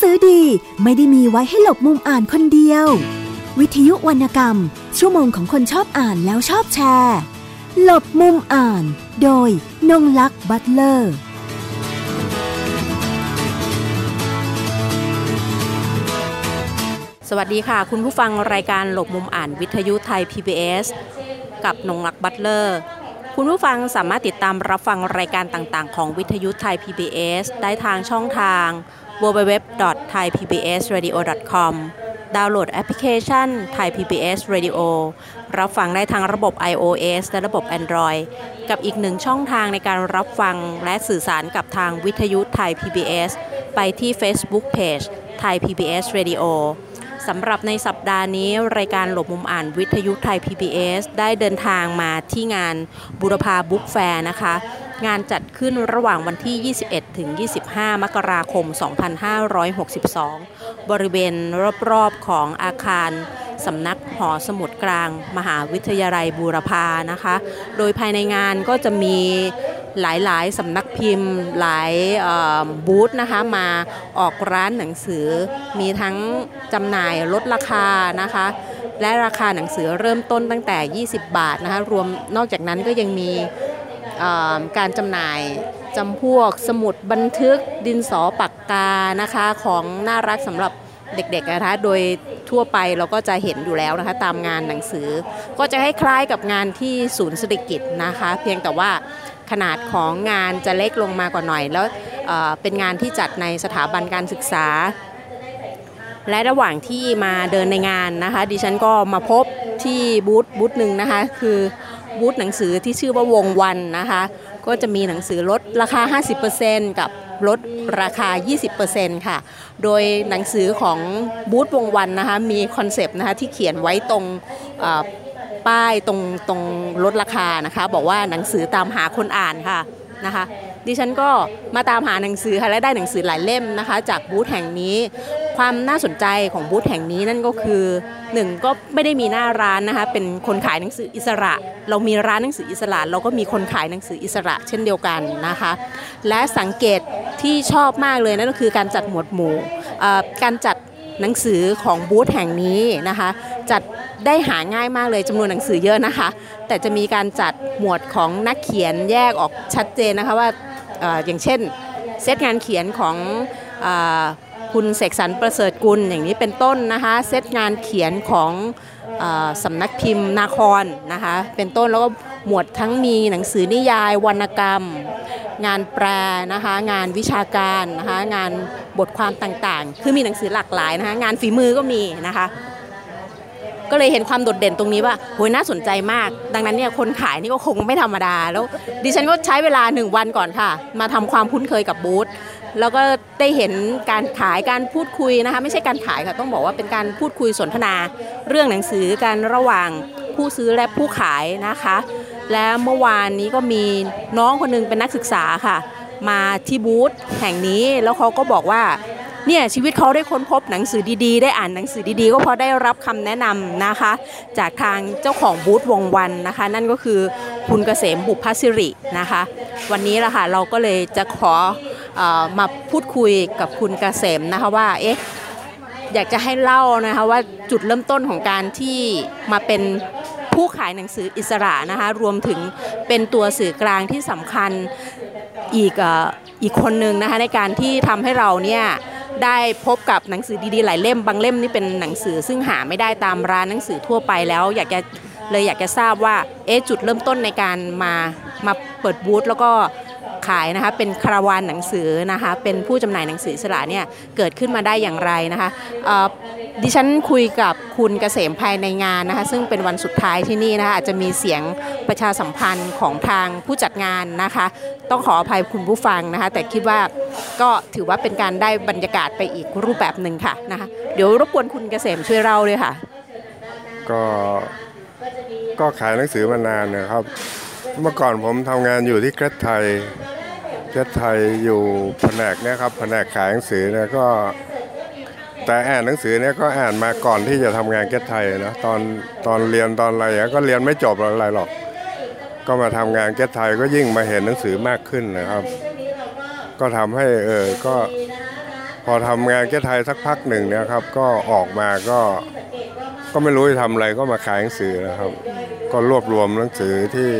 สือดีไม่ได้มีไว้ให้หลบมุมอ่านคนเดียว วิทยุวรรณกรรม ชั่วโมงของคนชอบอ่านแล้วชอบแชร์ หลบมุมอ่าน โดยนงลักษ์บัตเลอร์ สวัสดีค่ะ คุณผู้ฟังรายการหลบมุมอ่านวิทยุไทย PBS กับนงลักษ์บัตเลอร์คุณผู้ฟังสามารถติดตามรับฟังรายการต่างๆ ของวิทยุไทย PBS ได้ทางช่องทาง www.thaipbsradio.com ดาวน์โหลดแอปพลิเคชัน Thai PBS Radio รับฟังได้ทางระบบ iOS และระบบ Android กับอีกหนึ่งช่องทางในการรับฟังและสื่อสารกับทางวิทยุไทย PBS ไปที่ Facebook Page Thai PBS Radio สำหรับในสัปดาห์นี้ รายการหลบมุมอ่านวิทยุไทย PBS ได้เดินทางมาที่งานบุรพาบุ๊กแฟร์นะคะ งานจัดขึ้นระหว่างวันที่ 21 ถึง 25 มกราคม 2562 บริเวณรอบๆของอาคารสำนักหอสมุดกลาง มหาวิทยาลัยบูรพานะคะ โดยภายในงานก็จะมีหลายๆสำนักพิมพ์หลายบูธนะคะมาออกร้านหนังสือ มีทั้งจำหน่ายลดราคานะคะ และราคาหนังสือเริ่มต้นตั้งแต่ 20 บาทนะคะรวมนอกจากนั้นก็ยังมี การจำหน่ายจำพวกสมุดบันทึกดินสอปากกานะคะของน่ารักสำหรับเด็กๆนะคะโดยทั่วไปเราก็จะเห็นอยู่แล้วนะคะตามงานหนังสือ ก็จะคล้ายๆกับงานที่ศูนย์เศรษฐกิจนะคะ เพียงแต่ว่าขนาดของงานจะเล็กลงมากว่าหน่อย แล้วเป็นงานที่จัดในสถาบันการศึกษา และระหว่างที่มาเดินในงานนะคะ ดิฉันก็มาพบที่บูธบูธหนึ่งนะคะ คือ บูธหนังสือที่ชื่อว่าวงวันนะคะ ก็จะมีหนังสือลดราคา 50%กับลดราคา 20%ค่ะ โดยหนังสือของบูธวงวันนะคะ มี concept นะคะที่เขียนไว้ตรงป้ายตรงตรงลดราคานะคะ บอกว่าหนังสือตามหาคนอ่านค่ะนะคะ ดิฉันก็มาตามหาหนังสือค่ะและได้หนังสือหลายเล่มนะคะ จากบูธแห่งนี้ ความน่าสนใจของบูธแห่งนี้นั่นก็คือหนึ่งก็ไม่ได้มีหน้าร้านนะคะเป็นคนขายหนังสืออิสระ เรามีร้านหนังสืออิสระ เราก็มีคนขายหนังสืออิสระ เช่นเดียวกันนะคะ และสังเกตที่ชอบมากเลยนั่นก็คือการจัดหมวดหมู่การจัดหนังสือของบูธแห่งนี้นะคะ จัดได้หาง่ายมากเลยจำนวนหนังสือเยอะนะคะ แต่จะมีการจัดหมวดของนักเขียนแยกออกชัดเจนนะคะว่า อย่างเช่นเซตงานเขียนของอคุณเสกสรรประเสริฐกุลอย่างนี้เป็นต้นนะคะเซตงานเขียนของอสำนักพิมพ์นาครนะคะเป็นต้นแล้วก็หมวดทั้งมีหนังสือนิยายวรรณกรรม งานแปลนะคะงานวิชาการนะคะงานบทความต่างๆ คือมีหนังสือหลากหลายนะคะงานฝีมือก็มีนะคะ ก็เลยเห็นความโดดเด่นตรงนี้ว่าโหยน่าสนใจมาก ดังนั้นเนี่ยคนขายนี่ก็คงไม่ธรรมดาแล้ว ดิฉันก็ใช้เวลาหนึ่งวันก่อนค่ะ มาทำความคุ้นเคยกับบูธแล้วก็ได้เห็นการขายการพูดคุยนะคะไม่ใช่การขายค่ะต้องบอกว่าเป็นการพูดคุยสนทนา เรื่องหนังสือกันระหว่างผู้ซื้อและผู้ขายนะคะ และเมื่อวานนี้ก็มีน้องคนนึงเป็นนักศึกษาค่ะ มาที่บูธแห่งนี้แล้วเขาก็บอกว่า เนี่ยชีวิตเขาได้ค้นพบหนังสือดีๆ ได้อ่านหนังสือดีๆ ก็เพราะได้รับคำแนะนำนะคะ จากทางเจ้าของบูธวงวันนะคะ นั่นก็คือคุณเกษมบุพสิรินะคะ วันนี้ละค่ะเราก็เลยจะขออมาพูดคุยกับคุณเกษมนะคะว่าเอ๊ะอยากจะให้เล่านะคะว่าจุดเริ่มต้นของการที่มาเป็นผู้ขายหนังสืออิสระนะคะรวมถึงเป็นตัวสื่อกลางที่สำคัญอีกอีกคนหนึ่งนะคะในการที่ทำให้เราเนี่ย ได้พบกับหนังสือดีๆหลายเล่มบางเล่มนี่เป็นหนังสือ ซึ่งหาไม่ได้ตามร้านหนังสือทั่วไปแล้ว อยากจะเลยอยากจะทราบว่าเอ๊จุดเริ่มต้นในการมามาเปิดบูธแล้วก็ ขายนะคะเป็นคาราวานหนังสือนะคะเป็นผู้จำหน่ายหนังสือสระเนี่ยเกิดขึ้นมาได้อย่างไรนะคะดิฉันคุยกับคุณเกษมภายในงานนะคะซึ่งเป็นวันสุดท้ายที่นี่นะคะอาจจะมีเสียงประชาสัมพันธ์ของทางผู้จัดงานนะคะต้องขออภัยคุณผู้ฟังนะคะแต่คิดว่าก็ถือว่าเป็นการได้บรรยากาศไปอีกรูปแบบหนึ่งค่ะนะคะเดี๋ยวรบกวนคุณเกษมช่วยเล่าเลยค่ะก็ก็ขายหนังสือมานานนะครับ เมื่อก่อนผมทำงานอยู่ที่เกรดไทย เกรดไทยอยู่แผนกเนี่ยครับแผนกขายหนังสือเนี่ยก็ แต่อ่านหนังสือเนี่ยก็อ่านมาก่อนที่จะทำงานเกตไทยนะตอนตอนเรียนตอนอะไรก็เรียนไม่จบอะไรหรอก ก็มาทำงานเกตไทยก็ยิ่งมาเห็นหนังสือมากขึ้นนะครับ ก็ทำให้เออก็พอทำงานแก้ไทยสักพักหนึ่งเนี่ยครับ ก็ออกมาก็ก็ไม่รู้จะทำอะไรก็มาขายหนังสือนะครับ ก็รวบรวมหนังสือที่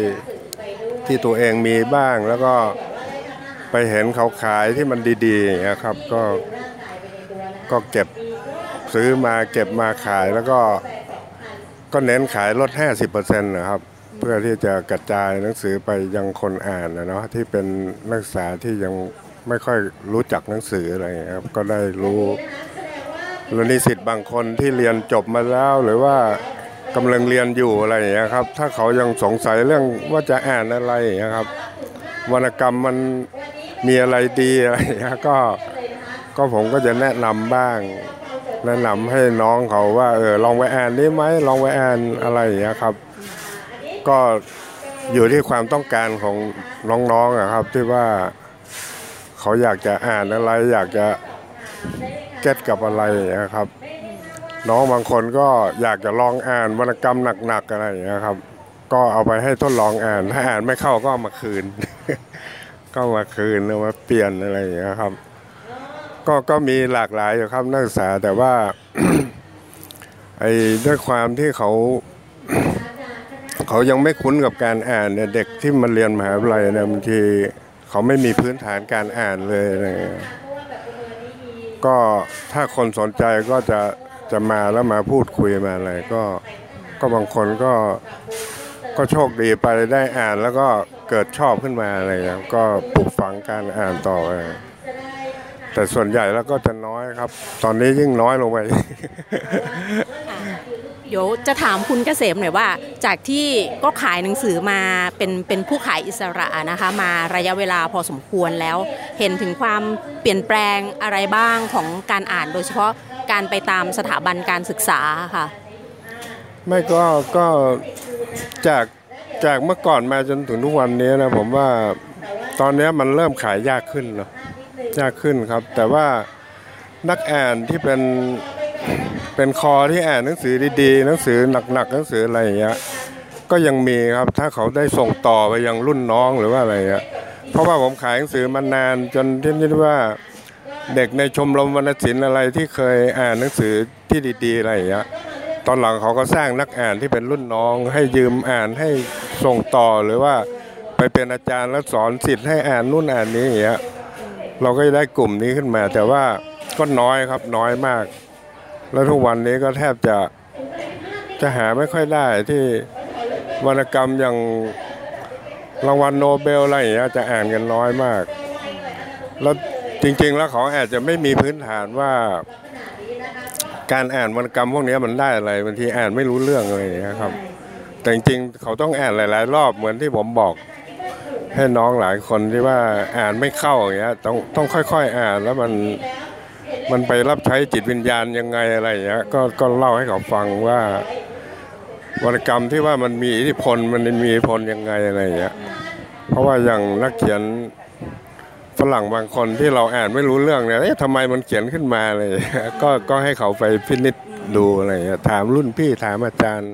ที่ตัวเองมีบ้างแล้วก็ ไปเห็นเขาขายที่มันดีๆอย่างเงี้ยครับก็ก็เก็บซื้อมาเก็บมาขายแล้วก็ก็เน้นขายลด 50%นะครับ เพื่อที่จะกระจายหนังสือไปยังคนอ่านนะเนาะที่เป็นนักศึกษาที่ยังไม่ค่อยรู้จักหนังสืออะไรอย่างนี้ครับก็ได้รู้แล้วนิสิตบางคนที่เรียนจบมาแล้วหรือว่ากำลังเรียนอยู่อะไรอย่างเงี้ครับ ถ้าเขายังสงสัยเรื่องว่าจะอ่านอะไรอย่างเงี้ยครับ วรรณกรรมมัน มีอะไรดีอะไรก็ก็ผมก็จะแนะนำบ้าง แนะนำให้น้องเขาว่าเออลองไปอ่านได้ไหมลองไปอ่านอะไรอย่างเงี้ครับ ก็อยู่ที่ความต้องการของน้องๆอะครับที่ว่าเขาอยากจะอ่านอะไร อยากจะเก็ตกับอะไรอย่างนี้ครับ น้องบางคนก็อยากจะลองอ่านวรรณกรรมหนักๆอะไรอย่างเงี้ครับ ก็เอาไปให้ทดลองอ่านถ้าอ่านไม่เข้าก็เอามาคืน ก็มาคืนเอามาเปลี่ยนอะไรอย่างเงี้ยครับ ก็ก็มีหลากหลายอยู่ครับนักศึกษาแต่ว่าไอ้ด้วยความที่เขา เขายังไม่คุ้นกับการอ่านเนี่ยเด็กที่มาเรียนมหาวิทยาลัยเนี่ยบางทีเขาไม่มีพื้นฐานการอ่านเลยอะไรเงี้ยก็ถ้าคนสนใจก็จะจะมาแล้วมาพูดคุยมาอะไรก็ก็บางคนก็ ก็โชคดีไปได้อ่านแล้วก็เกิดชอบขึ้นมาอะไรเงี้ยก็ปลูกฝังการอ่านต่อไปแต่ส่วนใหญ่แล้วก็จะน้อยครับ ตอนนี้ยิ่งน้อยลงไป เดี๋ยวจะถามคุณเกษมหน่อยว่า จากที่ก็ขายหนังสือมาเป็นเป็นผู้ขายอิสระนะคะ มาระยะเวลาพอสมควรแล้ว เห็นถึงความเปลี่ยนแปลงอะไรบ้างของการอ่านโดยเฉพาะการไปตามสถาบันการศึกษาค่ะ ไม่ก็ก็ จากจากเมื่อก่อนมาจนถึงทุกวันนี้นะผมว่าตอนนี้มันเริ่มขายยากขึ้นเนาะยากขึ้นครับ แต่ว่านักอ่านที่เป็นเป็นคอที่อ่านหนังสือดีๆ หนังสือหนักๆหนังสืออะไรอย่างเงี้ยก็ยังมีครับถ้าเขาได้ส่งต่อไปยังรุ่นน้องหรือว่าอะไรเงี้ยเพราะว่าผมขายหนังสือมานานจนที่นี่ว่าเด็กในชมรมวรรณศิลป์อะไรที่เคยอ่านหนังสือที่ดีๆอะไรอย่างเงี้ย ตอนหลังเขาก็สร้างนักอ่านที่เป็นรุ่นน้อง ให้ยืมอ่านให้ส่งต่อหรือว่าไปเป็นอาจารย์แล้วสอนสิทธิ์ให้อ่านนู่นอ่านนี้อย่างเงี้ยเราก็ได้กลุ่มนี้ขึ้นมา แต่ว่าก็น้อยครับน้อยมาก แล้วทุกวันนี้ก็แทบจะจะหาไม่ค่อยได้ที่วรรณกรรมอย่างรางวัลโนเบลอะไรอย่างเงี้ยจะอ่านกันน้อยมาก แล้วจริง ๆ แล้วเขาอาจจะไม่มีพื้นฐานว่า การอ่านวรรณกรรมพวกนี้มันได้อะไรบางทีอ่านไม่รู้เรื่องอะไรอย่างเงี้ยครับ แต่จริงๆเขาต้องอ่านหลาย ๆ รอบเหมือนที่ผมบอกให้น้องหลายคนที่ว่าอ่านไม่เข้าอย่างเงี้ยต้องต้องค่อย ๆ อ่านแล้วมันมันไปรับใช้จิตวิญญาณยังไงอะไรอย่างเงี้ยก็ก็เล่าให้เขาฟังว่าวรรณกรรมที่ว่ามันมีอิทธิพลมันมีอิทธิพลยังไงอะไรอย่างเงี้ยเพราะว่าอย่างนักเขียนฝ รั่งบางคนที่เราอ่านไม่รู้เรื่องเนี่ยเอ๊ะทำไมมันเขียนขึ้นมาเลย ก็ก็ให้เขาไปพินิจดูอะไรเงี้ยถามรุ่นพี่ถามอาจารย์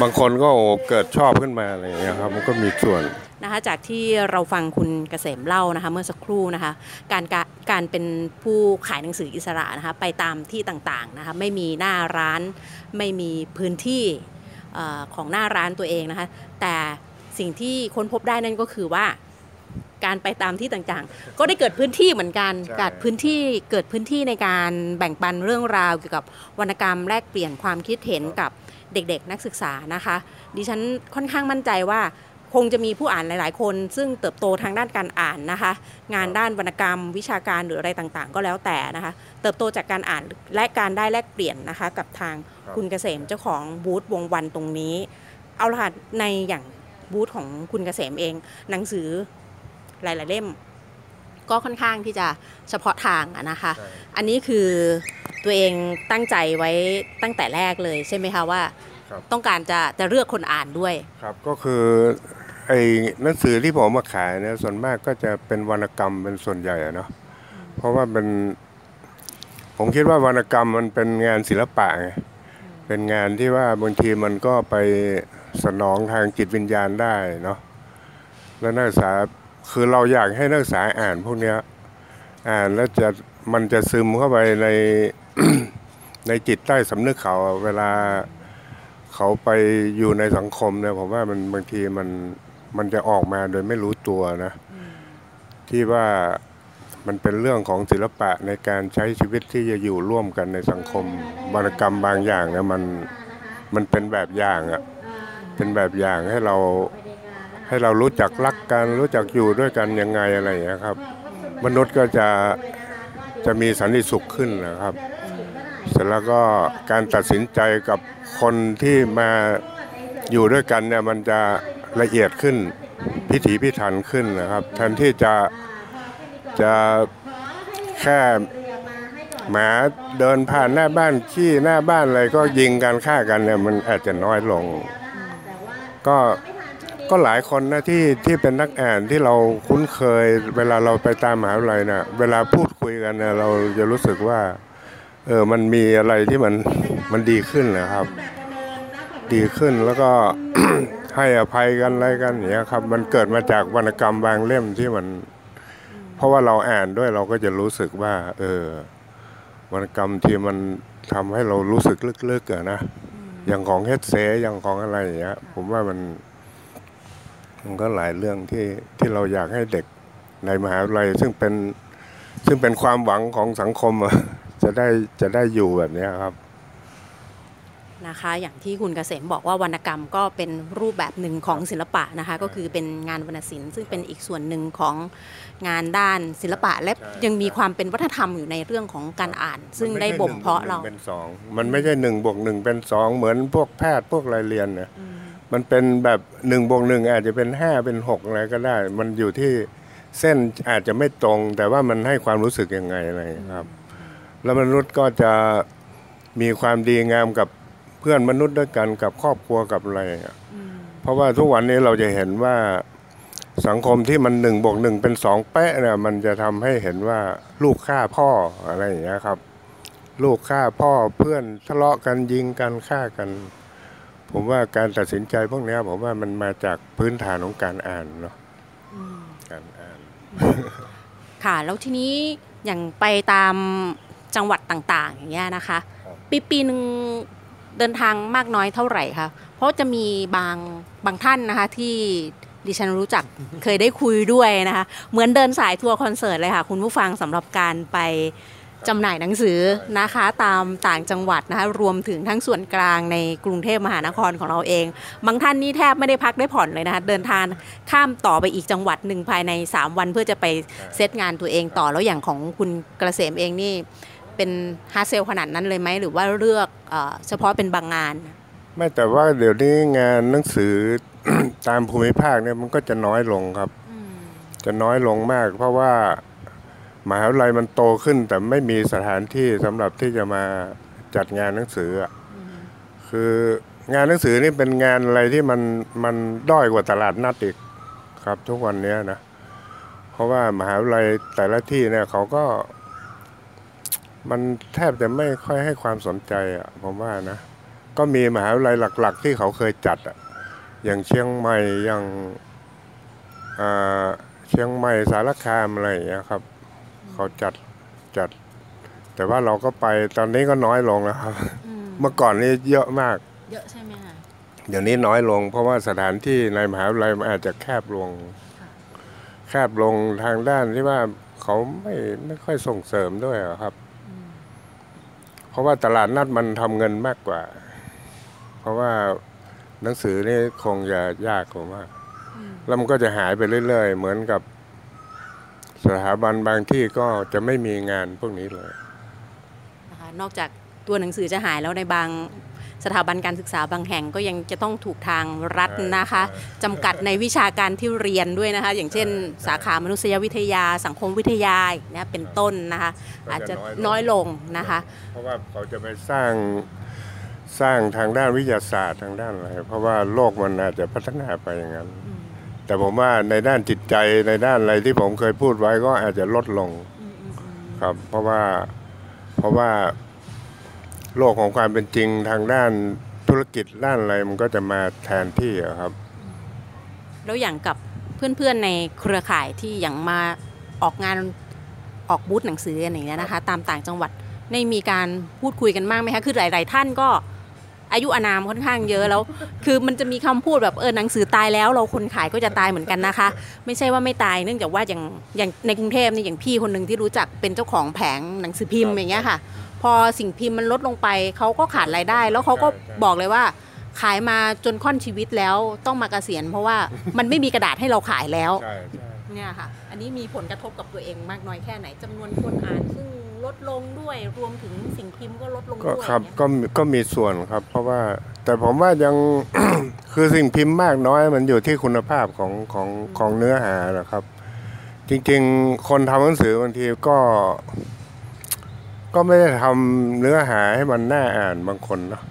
บางคนก็โอ้เกิดชอบขึ้นมาอะไรอย่างเงี้ยครับมันก็มีส่วนนะคะจากที่เราฟังคุณเกษมเล่านะคะเมื่อสักครู่นะคะการการเป็นผู้ขายหนังสืออิสระนะคะไปตามที่ต่างๆนะคะไม่มีหน้าร้านไม่มีพื้นที่ของหน้าร้านตัวเองนะคะแต่สิ่งที่ค้นพบได้นั่นก็คือว่า การไปตามที่ต่างๆ ก็ได้เกิดพื้นที่เหมือนกันใช่เกิดพื้นที่เกิดพื้นที่ในการแบ่งปันเรื่องราวเกี่ยวกับวรรณกรรมแลกเปลี่ยนความคิดเห็นกับเด็กๆ นักศึกษานะคะ ดิฉันค่อนข้างมั่นใจว่าคงจะมีผู้อ่านหลาย ๆ คน ซึ่งเติบโตทางด้านการอ่านนะคะ งานด้านวรรณกรรม วิชาการหรืออะไรต่างๆ ก็แล้วแต่นะคะ เติบโตจากการอ่านและการได้แลกเปลี่ยนนะคะ กับทางครับคุณเกษมเจ้าของบูธวงวันตรงนี้ เอาละค่ะในอย่างบูธของคุณเกษมเอง หนังสือ หลาย ๆ เล่ม ก็ค่อนข้างที่จะเฉพาะทางอะนะคะ อันนี้คือตัวเองตั้งใจไว้ตั้งแต่แรกเลยใช่ไหมคะว่าครับต้องการจะจะเลือกคนอ่านด้วย ครับก็คือไอ้หนังสือที่ผมมาขายเนี่ยส่วนมากก็จะเป็นวรรณกรรมเป็นส่วนใหญ่อะเนาะเพราะว่าเป็น ผมคิดว่าวรรณกรรมมันเป็นงานศิลปะไงเป็นงานที่ว่าบางทีมันก็ไปสนองทางจิตวิญญาณได้เนาะแล้วนักศึกษา คือเราอยากให้นักศึกษาอ่านพวกเนี้ยอ่านแล้วจะมันจะซึมเข้าไปในในจิตใต้สำนึกเขาเวลาเขาไปอยู่ในสังคมเนี่ยผมว่ามันบางทีมันมันจะออกมาโดยไม่รู้ตัวนะ ที่ว่ามันเป็นเรื่องของศิลปะในการใช้ชีวิตที่จะอยู่ร่วมกันในสังคมวรรณกรรมบางอย่างเนี่ยมันมันเป็นแบบอย่างอะเป็นแบบอย่างให้เรา ให้เรารู้จักรักกันรู้จักอยู่ด้วยกันยังไงอะไรอย่างเงี้ยครับ มนุษย์ก็จะจะมีสันติสุขขึ้นนะครับ เสร็จแล้วก็การตัดสินใจกับคนที่มาอยู่ด้วยกันเนี่ยมันจะละเอียดขึ้นพิถีพิถันขึ้นนะครับแทนที่จะจะแค่หมาเดินผ่านหน้าบ้านขี้หน้าบ้านอะไรก็ยิงกันฆ่ากันเนี่ยมันอาจจะน้อยลง ก็ ก็หลายคนนะที่ที่เป็นนักอ่านที่เราคุ้นเคย เวลาเราไปตามมหาวิทยาลัยนะเวลาพูดคุยกันเนี่ยเราจะรู้สึกว่าเออมันมีอะไรที่มันมันดีขึ้นนะครับ ดีขึ้นแล้วก็ให้อภัยกันอะไรกันอย่างเนี้ยครับ มันเกิดมาจากวรรณกรรมบางเล่มที่มัน เพราะว่าเราอ่านด้วยเราก็จะรู้สึกว่า เออวรรณกรรมที่มันทำให้เรารู้สึกลึกๆอะนะอย่างของเฮดเซอย่างของอะไรอย่างเงี้ย ผมว่ามัน มันก็หลายเรื่องที่ที่เราอยากให้เด็กในมหาวิทยาลัยซึ่งเป็นซึ่งเป็นความหวังของสังคมอะจะได้จะได้อยู่แบบเนี้ยครับนะคะอย่างที่คุณเกษมบอกว่าวรรณกรรมก็เป็นรูปแบบหนึ่งของศิลปะนะคะก็คือเป็นงานวรรณศิลป์ซึ่งเป็นอีกส่วนหนึ่งของงานด้านศิลปะและใช่ยังมีความเป็นวัฒนธรรมอยู่ในเรื่องของการอ่าน ซึ่งได้บ่มเพาะเรามันไม่ใช่หนึ่งบวกหนึ่งเป็นสองมันไม่ใช่หนึ่งบวกหนึ่งเป็นสองเหมือนพวกแพทย์พวกอะไรเรียนเนี่ย มันเป็นแบบหนึ่งบวกหนึ่งอาจจะเป็นห้าเป็นหกอะไรก็ได้ มันอยู่ที่เส้นอาจจะไม่ตรง แต่ว่ามันให้ความรู้สึกยังไงอะไรครับ แล้วมนุษย์ก็จะมีความดีงามกับเพื่อนมนุษย์ด้วยกันกับครอบครัวกับอะไรอย่างเงี้ยเพราะว่าทุกวันนี้เราจะเห็นว่าสังคมที่มันหนึ่งบวกหนึ่งเป็นสองเป๊ะเนี่ยมันจะทำให้เห็นว่าลูกฆ่าพ่ออะไรอย่างเงี้ยครับ ลูกฆ่าพ่อเพื่อนทะเลาะกันยิงกันฆ่ากัน ผมว่าการตัดสินใจพวกเนี้ยผมว่ามันมาจากพื้นฐานของการอ่านเนาะการอ่าน ค่ะ แล้วทีนี้อย่างไปตามจังหวัดต่าง ๆ อย่างเงี้ยนะคะครับปีปีหนึ่งเดินทางมากน้อยเท่าไหร่คะเพราะจะมีบางบางท่านนะคะที่ดิฉันรู้จักเคยได้คุยด้วยนะคะ เหมือนเดินสายทัวร์คอนเสิร์ตเลยค่ะ คุณผู้ฟังสำหรับการไป จำหน่ายหนังสือนะคะตามต่างจังหวัดนะคะรวมถึงทั้งส่วนกลางในกรุงเทพมหานครของเราเอง บางท่านนี่แทบไม่ได้พักได้ผ่อนเลยนะคะเดินทางข้ามต่อไปอีกจังหวัดหนึ่งภายใน 3 วันเพื่อจะไปเซตงานตัวเองต่อแล้วอย่างของคุณกระเสมเองนี่เป็นฮาร์ดเซลขนาดนั้นเลยไหมหรือว่าเลือกเออเฉพาะเป็นบางงาน ไม่แต่ว่าเดี๋ยวนี้งานหนังสือตามภูมิภาคเนี่ยมันก็จะน้อยลงครับ จะน้อยลงมากเพราะว่า มหาวิทยาลัยมันโตขึ้น แต่ไม่มีสถานที่สำหรับที่จะมาจัดงานหนังสืออะคืองานหนังสือนี่เป็นงานอะไรที่มันมันด้อยกว่าตลาดนัดอีกครับ ทุกวันเนี้ยนะเพราะว่ามหาวิทยาลัยแต่ละที่เนี่ยเขาก็ มันแทบจะไม่ค่อยให้ความสนใจอะผมว่านะก็มีมหาวิทยาลัยหลัก ๆ ที่เขาเคยจัดอะอย่างเชียงใหม่อย่างอ่าเชียงใหม่สารคามอะไรอย่างเงี้ยครับ เขาจัดจัด แต่ว่าเราก็ไปตอนนี้ก็น้อยลงแล้วครับ เมื่อก่อนนี่เยอะมาก เยอะใช่ไหมคะเดี๋ยวนี้น้อยลง เพราะว่าสถานที่ในมหาวิทยาลัยมันอาจจะแคบลง แคบลงทางด้านที่ว่าเขาไม่ไม่ค่อยส่งเสริมด้วยอะครับ เพราะว่าตลาดนัดมันทำเงินมากกว่า เพราะว่าหนังสือนี่คงจะยากผมว่าแล้วมันก็จะหายไปเรื่อย ๆ เหมือนกับ สถาบันบางที่ก็จะไม่มีงานพวกนี้เลยนะคะนอกจากตัวหนังสือจะหายแล้วในบางสถาบันการศึกษาบางแห่งก็ยังจะต้องถูกทางรัฐนะคะจำกัดในวิชาการที่เรียนด้วยนะคะ อย่างเช่น สาขามนุษยวิทยา สังคมวิทยาอย่างเนี่ยเป็นต้นนะคะก็จะอาจจะน้น้ออยยลลงงนะคะ เพราะว่าเขาจะไปสร้างสร้างทางด้านวิทยาศาสตร์ทางด้านอะไรเพราะว่าโลกมันอาจจะพัฒนาไปอย่างนั้น แต่ผมว่าในด้านจิตใจในด้านอะไรที่ผมเคยพูดไว้ก็อาจจะลดลงครับ เพราะว่าเพราะว่าโลกของความเป็นจริงทางด้านธุรกิจด้านอะไรมันก็จะมาแทนที่อะครับ แล้วอย่างกับเพื่อนๆในเครือข่ายที่อย่างมาออกงานออกบูธหนังสืออะไรอย่างเงี้ยนะคะ ตามต่างจังหวัดในมีการพูดคุยกันมากไหมคะคือหลาย ๆ ท่านก็ อายุอานามค่อนข้างเยอะแล้ว คือมันจะมีคำพูดแบบเออหนังสือตายแล้ว เราคนขายก็จะตายเหมือนกันนะคะ ไม่ใช่ว่าไม่ตายเนื่องจากว่าอย่างอย่างในกรุงเทพนี่อย่างพี่คนหนึ่งที่รู้จักเป็นเจ้าของแผงหนังสือพิมพ์อย่างเงี้ยค่ะ พอสิ่งพิมพ์มันลดลงไปเขาก็ขาดรายได้ แล้วเขาก็ใช่ใช่บอกเลยว่าขายมาจนค่อนชีวิตแล้วต้องมาเกษียณเพราะว่ามันไม่มีกระดาษให้เราขายแล้วใช่ใช่เนี่ยค่ะ อันนี้มีผลกระทบกับตัวเองมากน้อยแค่ไหนจำนวนคนอ่านซึ่ง ลดลงด้วยรวมถึงสิ่งพิมพ์ก็ลดลงก็ด้วยครับอย่างเงี้ยก็มีก็มีส่วนครับ เพราะว่าแต่ผมว่ายัง คือสิ่งพิมพ์มากน้อยมันอยู่ที่คุณภาพของของของเนื้อหานะครับ จริงๆ คนทำหนังสือบางทีก็ ก็ไม่ได้ทำเนื้อหาให้มันน่าอ่านบางคนเนาะ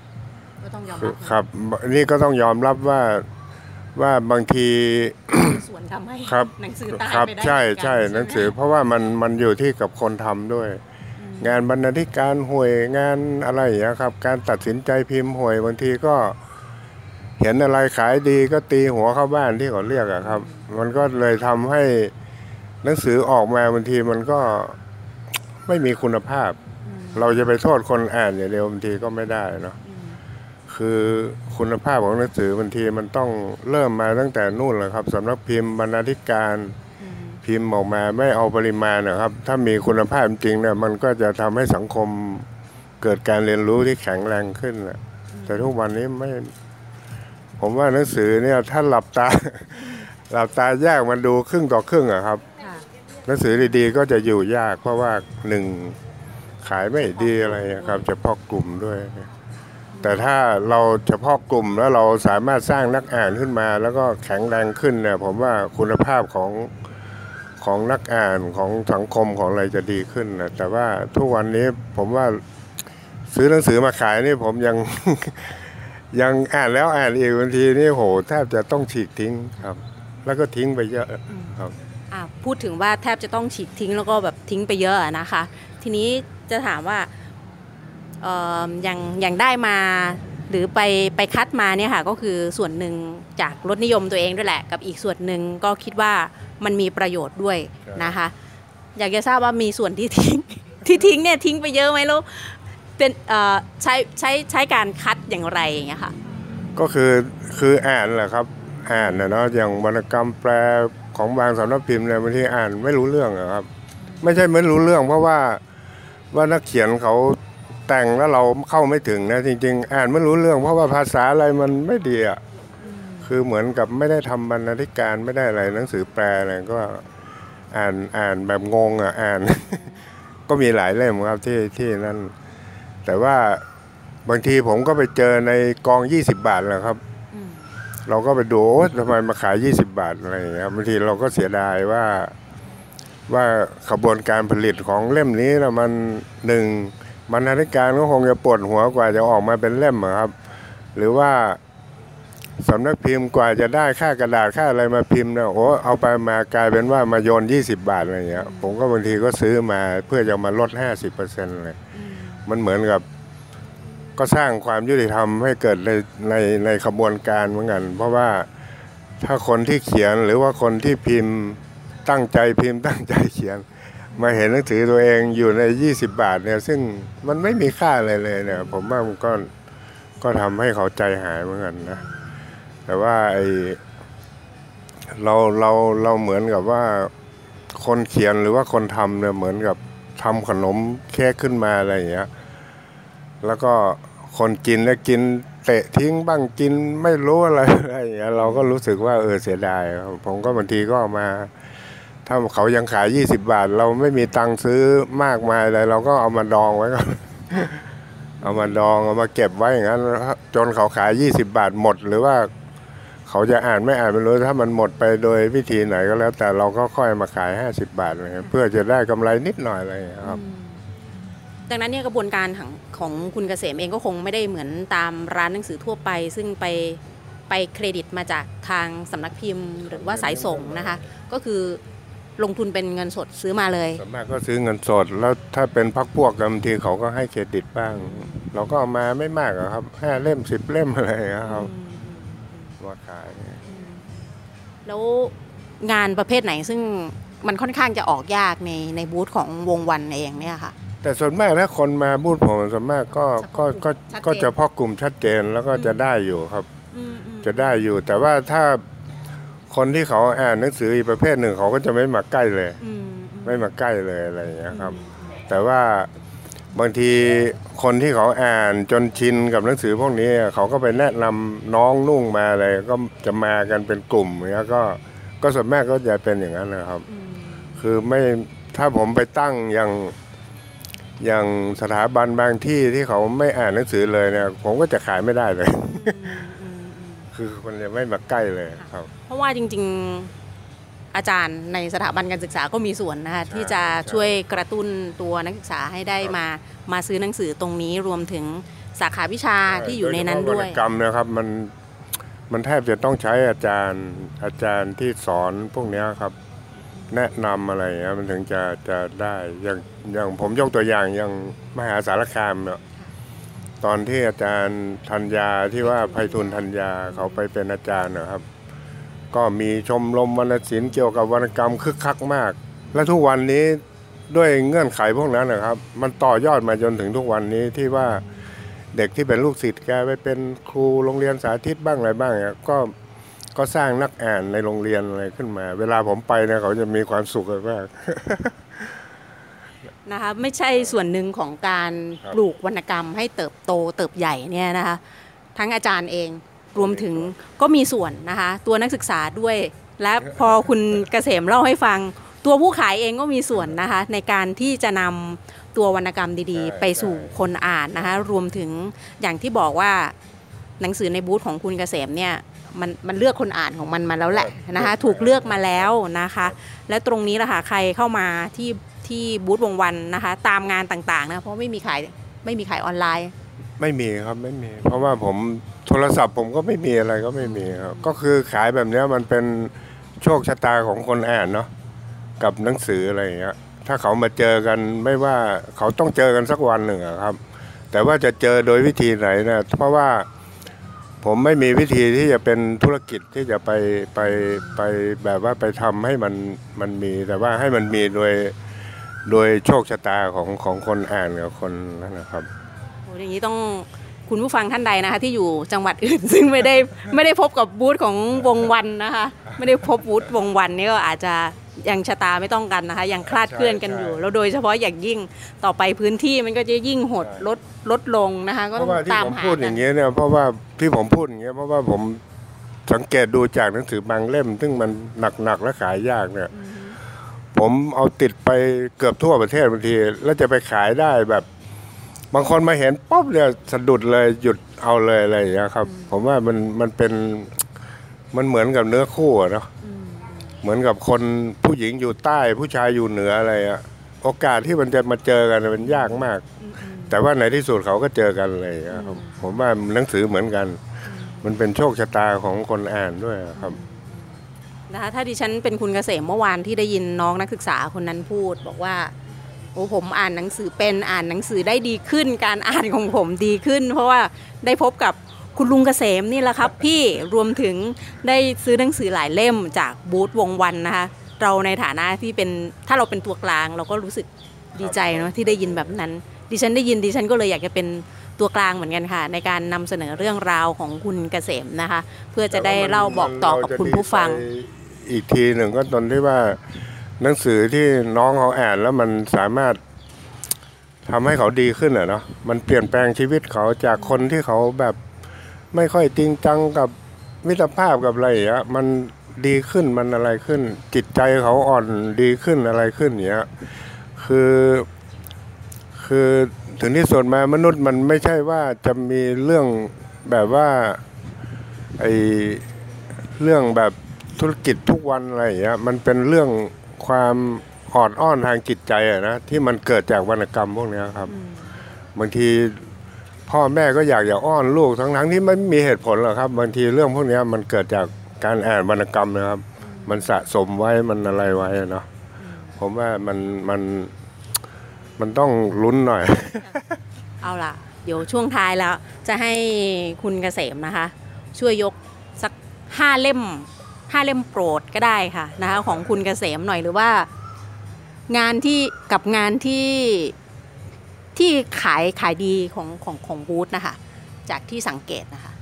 ก็ต้องยอมคือรับครับนี่ก็ต้องยอมรับว่าว่าบางที มีส่วนทำให้ครับหนังสือตายครับไปได้ใช่เหมือนกันใช่หนังสือไหมเพราะว่ามันมันอยู่ที่กับคนทำด้วยอืม งานบรรณาธิการห่วยงานอะไรอย่างเงี้ยครับ การตัดสินใจพิมพ์ห่วยบางทีก็เห็นอะไรขายดีก็ตีหัวเข้าบ้านที่เขาเรียกอะครับ มันก็เลยทำให้หนังสือออกมาบางทีมันก็ไม่มีคุณภาพ เราจะไปโทษคนอ่านอย่างเดียวบางทีก็ไม่ได้เนาะคือคุณภาพของหนังสือบางทีมันต้องเริ่มมาตั้งแต่นู่นแหละครับสำนักพิมพ์บรรณาธิการ พิมพ์ออกมาไม่เอาปริมาณนะครับ ถ้ามีคุณภาพจริงเนี่ยมันก็จะทำให้สังคมเกิดการเรียนรู้ที่แข็งแรงขึ้นนะแต่ทุกวันนี้ไม่ ผมว่าหนังสือเนี่ยถ้าหลับตา หลับตาแยกมันดูครึ่งต่อครึ่งอะครับค่ะหนังสือดีๆ ก็จะอยู่ยาก เพราะว่าหนึ่งขายไม่ดีอะไรอะครับเฉพาะกลุ่มด้วย แต่ถ้าเราเฉพาะกลุ่มแล้วเราสามารถสร้างนักอ่านขึ้นมา แล้วก็แข็งแรงขึ้นเนี่ยผมว่าคุณภาพของ ของนักอ่านของสังคมของอะไรจะดีขึ้นนะแต่ว่าทุกวันนี้ผมว่าซื้อหนังสือมาขายนี่ผมยังยังอ่านแล้วอ่านอีกบางทีนี่โหแทบจะต้องฉีกทิ้งครับ แล้วก็ทิ้งไปเยอะครับอะพูดถึงว่าแทบจะต้องฉีกทิ้งแล้วก็แบบทิ้งไปเยอะอะนะคะ ทีนี้จะถามว่าเอ่ออย่างอย่างได้มาหรือไปไปคัดมาเนี่ยค่ะก็คือส่วนหนึ่งจากรสนิยมตัวเองด้วยแหละ กับอีกส่วนหนึ่งก็คิดว่า มันมีประโยชน์ด้วยครับนะคะ อยากจะทราบว่ามีส่วนที่ทิ้งที่ทิ้งเนี่ยทิ้งไปเยอะไหมแล้วเป็นเอ่อใช้ใช้ใช้การคัดอย่างไรอย่างเงี้ยค่ะก็คือคืออ่านแหละครับอ่านนะเนาะอย่างวรรณกรรมแปลของบางสำนักพิมพ์เนี่ยบางทีอ่านไม่รู้เรื่องอะครับ ไม่ใช่ไม่รู้เรื่องเพราะว่าว่านักเขียนเขาแต่งแล้วเราเข้าไม่ถึงนะจริง ๆ อ่านไม่รู้เรื่อง เพราะว่าภาษาอะไรมันไม่ดีอะ คือเหมือนกับไม่ได้ทำบรรณาธิการไม่ได้อะไรหนังสือแปลอะไรก็อ่านอ่านแบบงงอะอ่าน ก็มีหลายเล่มครับที่ที่นั่น แต่ว่าบางทีผมก็ไปเจอในกอง20บาทแหละครับ เราก็ไปดูโอ๊ยทำไมมาขาย20บาทอะไรอย่างเงี้ยบางทีเราก็เสียดายว่าว่าขบวนการผลิตของเล่มนี้นะมันหนึ่งบรรณาธิการก็คงจะปวดหัวกว่าจะออกมาเป็นเล่มครับ หรือว่า สำนักพิมพ์กว่าจะได้ค่ากระดาษค่าอะไรมาพิมพ์เนี่ยโอ้เอาไปมากลายเป็นว่ามาโยน 20 บาทอะไรอย่างเงี้ยผมก็บางทีก็ซื้อมาเพื่อจะมาลด 50%เลยอืมมันเหมือนกับ ก็สร้างความยุติธรรมให้เกิดในในในขบวนการเหมือนกัน เพราะว่าถ้าคนที่เขียนหรือว่าคนที่พิมพ์ตั้งใจพิมพ์ตั้งใจเขียน มาเห็นหนังสือตัวเองอยู่ใน 20 บาทเนี่ย ซึ่งมันไม่มีค่าอะไรเลยเนี่ย ผมว่ามันก็ก็ทำให้เขาใจหายเหมือนกันนะ แต่ว่าไอเราเราเราเหมือนกับว่าคนเขียนหรือว่าคนทำเนี่ยเหมือนกับทำขนมเค้กขึ้นมาอะไรอย่างเงี้ย แล้วก็คนกินแล้วกินเตะทิ้งบ้างกินไม่รู้อะไรอะไรอย่างเงี้ยเราก็รู้สึกว่าเออเสียดายผมก็บางทีก็เอามา ถ้าเขายังขาย 20 บาท เราไม่มีตังค์ซื้อมากมายอะไรเราก็เอามาดองไว้ก่อนเอามาดองเอามาเก็บไว้อย่างนั้นจนเขาขาย 20 บาทหมดหรือว่า เขาจะอ่านไม่อ่านไม่รู้ถ้ามันหมดไปโดยวิธีไหนก็แล้ว แต่เราก็ค่อยมาขาย 50 บาทเลยเพื่อจะได้กำไรนิดหน่อยอะไรอย่างเงี้ยครับ ดังนั้นเนี่ยกระบวนการของของคุณเกษมเองก็คงไม่ได้เหมือนตามร้านหนังสือทั่วไป ซึ่งไปไปเครดิตมาจากทางสำนักพิมพ์ หรือว่าสายส่งนะคะ ก็คือลงทุนเป็นเงินสดซื้อมาเลยส่วนมากก็ซื้อเงินสด แล้วถ้าเป็นพักพวกกันบางทีเขาก็ให้เครดิตบ้าง เราก็เอามาไม่มากอะครับห้าเล่มสิบเล่มอะไรอย่างเงี้ยครับ มาขายแล้วงานประเภทไหนซึ่งมันค่อนข้างจะออกยากในในบูธของวงวันเองเนี่ยค่ะ แต่ส่วนมากถ้าคนมาบูธผมส่วนมากก็ก็ก็ชัดเจนก็จะพอกกลุ่มชัดเจนแล้วก็จะได้อยู่ครับจะได้อยู่ แต่ว่าถ้าคนที่เขาอ่านหนังสืออีกประเภทหนึ่งเขาก็จะไม่มาใกล้เลย ไม่มาใกล้เลยอะไรอย่างเงี้ยครับ แต่ว่า บางทีคนที่เขาอ่านจนชินกับหนังสือพวกนี้เขาก็ไปแนะนำน้องนุ่งมาอะไรก็จะมากันเป็นกลุ่มอย่างเงี้ยก็ก็ส่วนมากก็จะเป็นอย่างนั้นนะครับ คือไม่ถ้าผมไปตั้งอย่างอย่างสถาบันบางที่ที่เขาไม่อ่านหนังสือเลยเนี่ย ผมก็จะขายไม่ได้เลย คือคนจะไม่มาใกล้เลยครับ เพราะว่าจริง ๆ อาจารย์ในสถาบันการศึกษาก็มีส่วนนะคะที่จะใช่ช่วยกระตุ้นตัวนักศึกษาให้ได้มามาซื้อหนังสือตรงนี้รวมถึงสาขาวิชาที่อยู่ในนั้นด้วยโเฉพาะรรณกรรมนะครับมันมันแทบจะต้องใช้อาจารย์อาจารย์ที่สอนพวกเนี้ยครับ แนะนำอะไรเงี้ยมันถึงจะจะได้อย่างอย่างผมยกตัวอย่างอย่างมหาสารคามเนี่ยตอนที่อาจารย์ธัญญาที่ว่าไพฑูรย์ธัญญาเขาไปเป็นอาจารย์นะครับ ก็มีชมรมวรรณศิลป์เกี่ยวกับวรรณกรรมคึกคักมาก และทุกวันนี้ด้วยเงื่อนไขพวกนั้นนะครับ มันต่อยอดมาจนถึงทุกวันนี้ที่ว่าเด็กที่เป็นลูกศิษย์แกไปเป็นครูโรงเรียนสาธิตบ้างอะไรบ้างเนี่ยก็ก็สร้างนักอ่านในโรงเรียนอะไรขึ้นมา เวลาผมไปเนี่ยเขาจะมีความสุขมากนะคะไม่ใช่ส่วนหนึ่งของการครับปลูกวรรณกรรมให้เติบโตเติบใหญ่เนี่ยนะคะทั้งอาจารย์เอง รวมถึงก็มีส่วนนะคะตัวนักศึกษาด้วย และพอคุณเกษมเล่าให้ฟัง ตัวผู้ขายเองก็มีส่วนนะคะในการที่จะนำตัววรรณกรรมดีๆ ไปสู่คนอ่านนะคะรวมถึงอย่างที่บอกว่าหนังสือในบูธของคุณเกษมเนี่ยมันมันเลือกคนอ่านของมันมาแล้วแหละนะคะถูกเลือกมาแล้วนะคะ และตรงนี้แหละค่ะใครเข้ามาที่ที่บูธวงวันนะคะ ตามงานต่างๆนะเพราะไม่มีขายไม่มีขายออนไลน์ๆ ไม่มีครับไม่มี เพราะว่าผมโทรศัพท์ผมก็ไม่มีอะไรก็ไม่มีครับก็คือขายแบบนี้มันเป็นโชคชะตาของคนอ่านเนาะกับหนังสืออะไรอย่างเงี้ยถ้าเขามาเจอกันไม่ว่าเขาต้องเจอกันสักวันหนึ่งครับ แต่ว่าจะเจอโดยวิธีไหนนะเพราะว่าผมไม่มีวิธีที่จะเป็นธุรกิจที่จะไปไปไปแบบว่าไปทำให้มันมันมี แต่ว่าให้มันมีโดยโดยโชคชะตาของของคนอ่านกับคนนั่นนะครับ อ้อย่างนี้ต้องคุณผู้ฟังท่านใดนะคะ ที่อยู่จังหวัดอื่น ซึ่งไม่ได้ไม่ได้พบกับบูธของวงวันนะคะ ไม่ได้พบบูธวงวันนี่ก็อาจจะยังชะตาไม่ต้องกันนะคะ ยังคลาดเคลื่อนกันอยู่ใช่แล้วโดยเฉพาะอย่างยิ่งต่อไปพื้นที่มันก็จะยิ่งหดลดลดลงนะคะ ก็เพต้อราะงว่าที่ตามผมหาพูดอกัย่านงเงี้ยเนี่ยเพราะว่าที่ผมพูดอย่างเงี้ยเพราะว่าผมสังเกตดูจากหนังสือบางเล่ม ซึ่งมันหนักๆและขายยากเนี่ยผมเอาติดไปเกือบทั่วประเทศบางที แล้วจะไปขายได้แบบ บางคนมาเห็นป๊อบเนี่ยสะดุดเลยหยุดเอาเลยอะไรอย่างเงี้ยครับ ผมว่ามันมันเป็นมันเหมือนกับเนื้อคู่อะเนาะเหมือนกับคนผู้หญิงอยู่ใต้ผู้ชายอยู่เหนืออะไรอะโอกาสที่มันจะมาเจอกันมันยากมาก แต่ว่าในที่สุดเขาก็เจอกันเลยอะครับ ผมว่าหนังสือเหมือนกัน มันเป็นโชคชะตาของคนอ่านด้วยอะครับนะคะถ้าดิฉันเป็นคุณเกษมเมื่อวานที่ได้ยินน้องนักศึกษาคนนั้นพูด บอกว่า โอ้ผมอ่านหนังสือเป็นอ่านหนังสือได้ดีขึ้น การอ่านของผมดีขึ้น เพราะว่าได้พบกับคุณลุงเกษมนี่แหละครับพี่รวมถึงได้ซื้อหนังสือหลายเล่มจากบูธวงวันนะคะเราในฐานะที่เป็นถ้าเราเป็นตัวกลาง เราก็รู้สึกดีใจเนาะที่ได้ยินแบบนั้น ดิฉันได้ยินดิฉันก็เลยอยากจะเป็นตัวกลางเหมือนกันค่ะ ในการนำเสนอเรื่องราวของคุณเกษมนะคะ เพื่อจะได้เล่าบอกต่อกับคุณผู้ฟัง อีกทีหนึ่งก็ตอนที่ว่า หนังสือที่น้องเขาอ่านแล้วมันสามารถทำให้เขาดีขึ้นอะเนาะมันเปลี่ยนแปลงชีวิตเขาจากคนที่เขาแบบไม่ค่อยจริงจังกับมิตรภาพกับอะไรอย่างเงี้ยมันดีขึ้นมันอะไรขึ้น จิตใจเขาอ่อนดีขึ้นอะไรขึ้นอย่างเงี้ยคือ คือถึงที่สุดมามนุษย์มันไม่ใช่ว่าจะมีเรื่องแบบว่าไอเรื่องแบบธุรกิจทุกวันอะไรอย่างเงี้ยมันเป็นเรื่อง ความอ่อนอ้อนทางจิตใจอะนะที่มันเกิดจากวรรณกรรมพวกเนี้ยครับบางทีพ่อแม่ก็อยากจะอ้อนลูกทั้งทั้งๆที่ไม่มีเหตุผลหรอกครับ บางทีเรื่องพวกเนี้ยมันเกิดจากการอ่านวรรณกรรมนะครับ มันสะสมไว้มันอะไรไว้อะเนาะผมว่ามันมันมันต้องลุ้นหน่อย เอาล่ะ เดี๋ยวช่วงท้ายแล้ว จะให้คุณเกษมนะคะ ช่วยยกสักห้าเล่ม ห้าเล่มโปรดก็ได้ค่ะนะคะของคุณเกษมหน่อยหรือว่า งานที่กับงานที่ที่ขายขายดีของของของบูธนะคะจากที่สังเกตนะคะ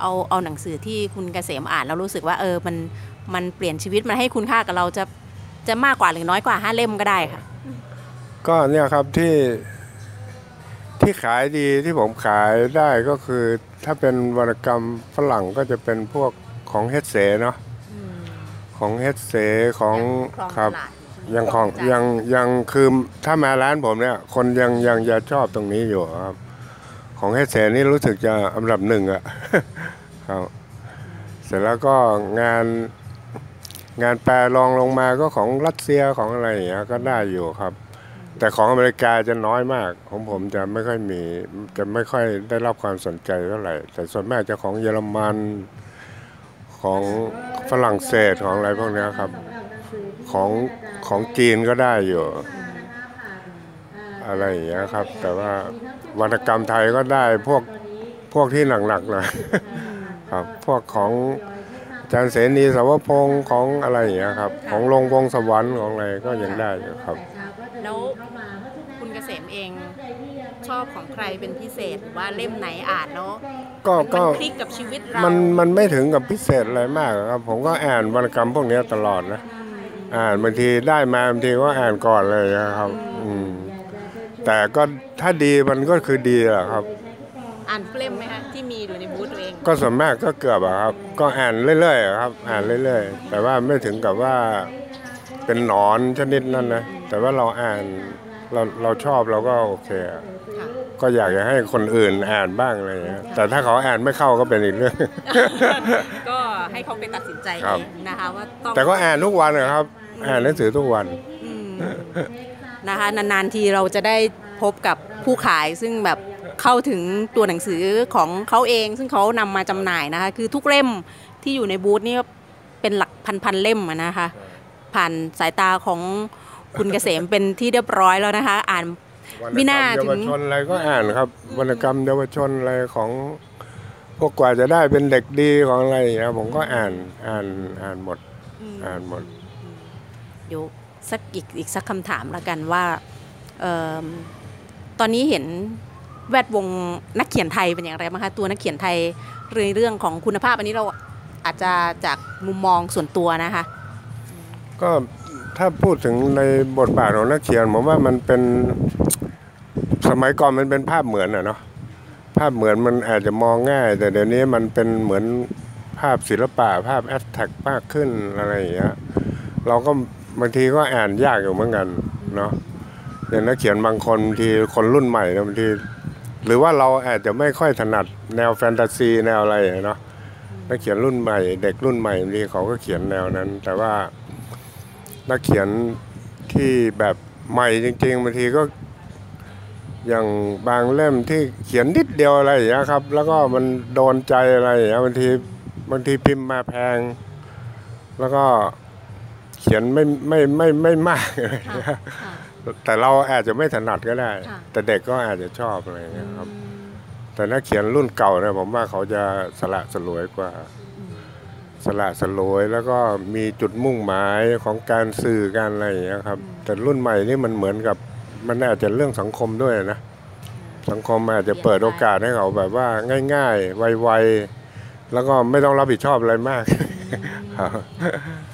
เอาเอาหนังสือที่คุณเกษมอ่านแล้วรู้สึกว่าเออมันมันเปลี่ยนชีวิตมันให้คุณค่ากับเราจะจะมากกว่าหรือน้อยกว่าห้าเล่มก็ได้ค่ะ ก็เนี่ยครับที่ที่ขายดีที่ผมขายได้ก็คือ ถ้าเป็นวรรณกรรมฝรั่งก็จะเป็นพวกของเฮดเซเนาะ ของเฮดเซของครับยังของยังยังคือถ้ามาร้านผมเนี่ย คนยังยังจะชอบตรงนี้อยู่ครับ ของเฮดเซนี่รู้สึกจะอันดับหนึ่งอะครับ เสร็จแล้วก็งานงานแปลรองลงมาก็ของรัสเซียของอะไรอย่างเงี้ยก็ได้อยู่ครับ แต่ของอเมริกาจะน้อยมาก ของผมจะไม่ค่อยมีจะไม่ค่อยได้รับความสนใจเท่าไหร่แต่ส่วนมากจะของเยอรมัน ของฝรั่งเศสของอะไรพวกนี้ครับ ของของจีนก็ได้อยู่ อะไรอย่างเงี้ยครับ แต่ว่าวรรณกรรมไทยก็ได้พวกพวกที่หนักๆหน่อยครับ พวกของอาจารย์เสนีสาวพงศ์ของอะไรอย่างเงี้ยครับ ของลงวงสวรรค์ของอะไรก็ยังได้อยู่ครับ แล้วคุณเกษมเอง ชอบของใครเป็นพิเศษหรือว่าเล่มไหนอ่านแล้วก็มันก็คลิกกับชีวิตเรามันมันไม่ถึงกับพิเศษอะไรมากครับผมก็อ่านวรรณกรรมพวกเนี้ยตลอดนะอ่านบางทีได้มาบางทีก็อ่านก่อนเลยนะครับ อืมแต่ก็ถ้าดีมันก็คือดีแหละครับ อ่านเล่มไหมคะที่มีอยู่ในบูธตัวเอง ก็ส่วนมากก็เกือบอะครับ ก็อ่านเรื่อยๆอะครับ อ่านเรื่อยๆ แต่ว่าไม่ถึงกับว่าเป็นหนอนชนิดนั้นนะแต่ว่าเราอ่านเราเราชอบเราก็โอเคอะค่ะ ก็อยากจะให้คนอื่นอ่านบ้างอะไรอย่างเงี้ยแต่ถ้าเขาอ่านไม่เข้าก็เป็นอีกเรื่อง ก็ให้เขาไปตัดสินใจคเอรับงนะคะว่าต้องแต่ก็อ่านทุกวันนะครับ อ่านหนังสือทุกวัน อืมนะคะนานๆทีเราจะได้พบกับผู้ขายซึ่งแบบเข้าถึงตัวหนังสือของเขาเอง ซึ่งเขานำมาจำหน่ายนะคะคือทุกเล่มที่อยู่ในบูธนี่ก็เป็นหลักพันๆเล่มอะนะคะ ผ่านสายตาของคุณเกษมเป็นที่เรียบร้อยแล้วนะคะ อ่าน ไม่น่าถึวรงรณกรรมเยาวชนอะไรก็อ่านครับ วรรณกรรมเยาวชนอะไรของพวกกว่าจะได้เป็นเด็กดีของอะไรอย่างเงี้ยผมก็อ่านอ่านอ่านหมดอ่านหมดเดี๋ยวสักอีกอีกสักคำถามแล้วกันว่าเอิ่มตอนนี้เห็นแวดวงนักเขียนไทยเป็นอย่างไรบ้างคะตัวนักเขียนไทยเรื่องเรื่องของคุณภาพอันนี้เราอาจจะจากมุมมองส่วนตัวนะคะ ก็ถ้าพูดถึงในบทบาทของนักเขียนผมว่ามันเป็น สมัยก่อนมันเป็นภาพเหมือนอะเนาะภาพเหมือนมันอาจจะมองง่าย แต่เดี๋ยวนี้มันเป็นเหมือนภาพศิลปะภาพแอสแท็กมากขึ้นอะไรอย่างเงี้ยเราก็บางทีก็อ่านยากอยู่เหมือนกันเนาะอย่างนักเขียนบางคนบางทีคนรุ่นใหม่บางที หรือว่าเราอาจจะไม่ค่อยถนัดแนวแฟนตาซีแนวอะไรเงี้ยเนาะนักเขียนรุ่นใหม่ เด็กรุ่นใหม่บางทีเขาก็เขียนแนวนั้น แต่ว่านักเขียนที่แบบใหม่จริงๆบางทีก็ อย่างบางเล่มที่เขียนนิดเดียวอะไรอย่างเงี้ยครับ แล้วก็มันโดนใจอะไรอย่างเงี้ยบางทีบางทีพิมพ์มาแพง แล้วก็เขียนไม่ไม่ไม่ไม่มากอะไรอย่างเงี้ยแต่เราอาจจะไม่ถนัดก็ได้ค่ะแต่เด็กก็อาจจะชอบอะไรอย่างเงี้ยครับ แต่นักเขียนรุ่นเก่าเนี่ยผมว่าเขาจะสละสลวยกว่าสละสลวยแล้วก็มีจุดมุ่งหมายของการสื่อการอะไรอย่างเงี้ยครับ แต่รุ่นใหม่นี่มันเหมือนกับ มันอาจจะเรื่องสังคมด้วยนะ สังคมอาจจะเปิดโอกาสให้เขาแบบว่าง่าย ๆ ไวๆ แล้วก็ไม่ต้องรับผิดชอบอะไรมากครับ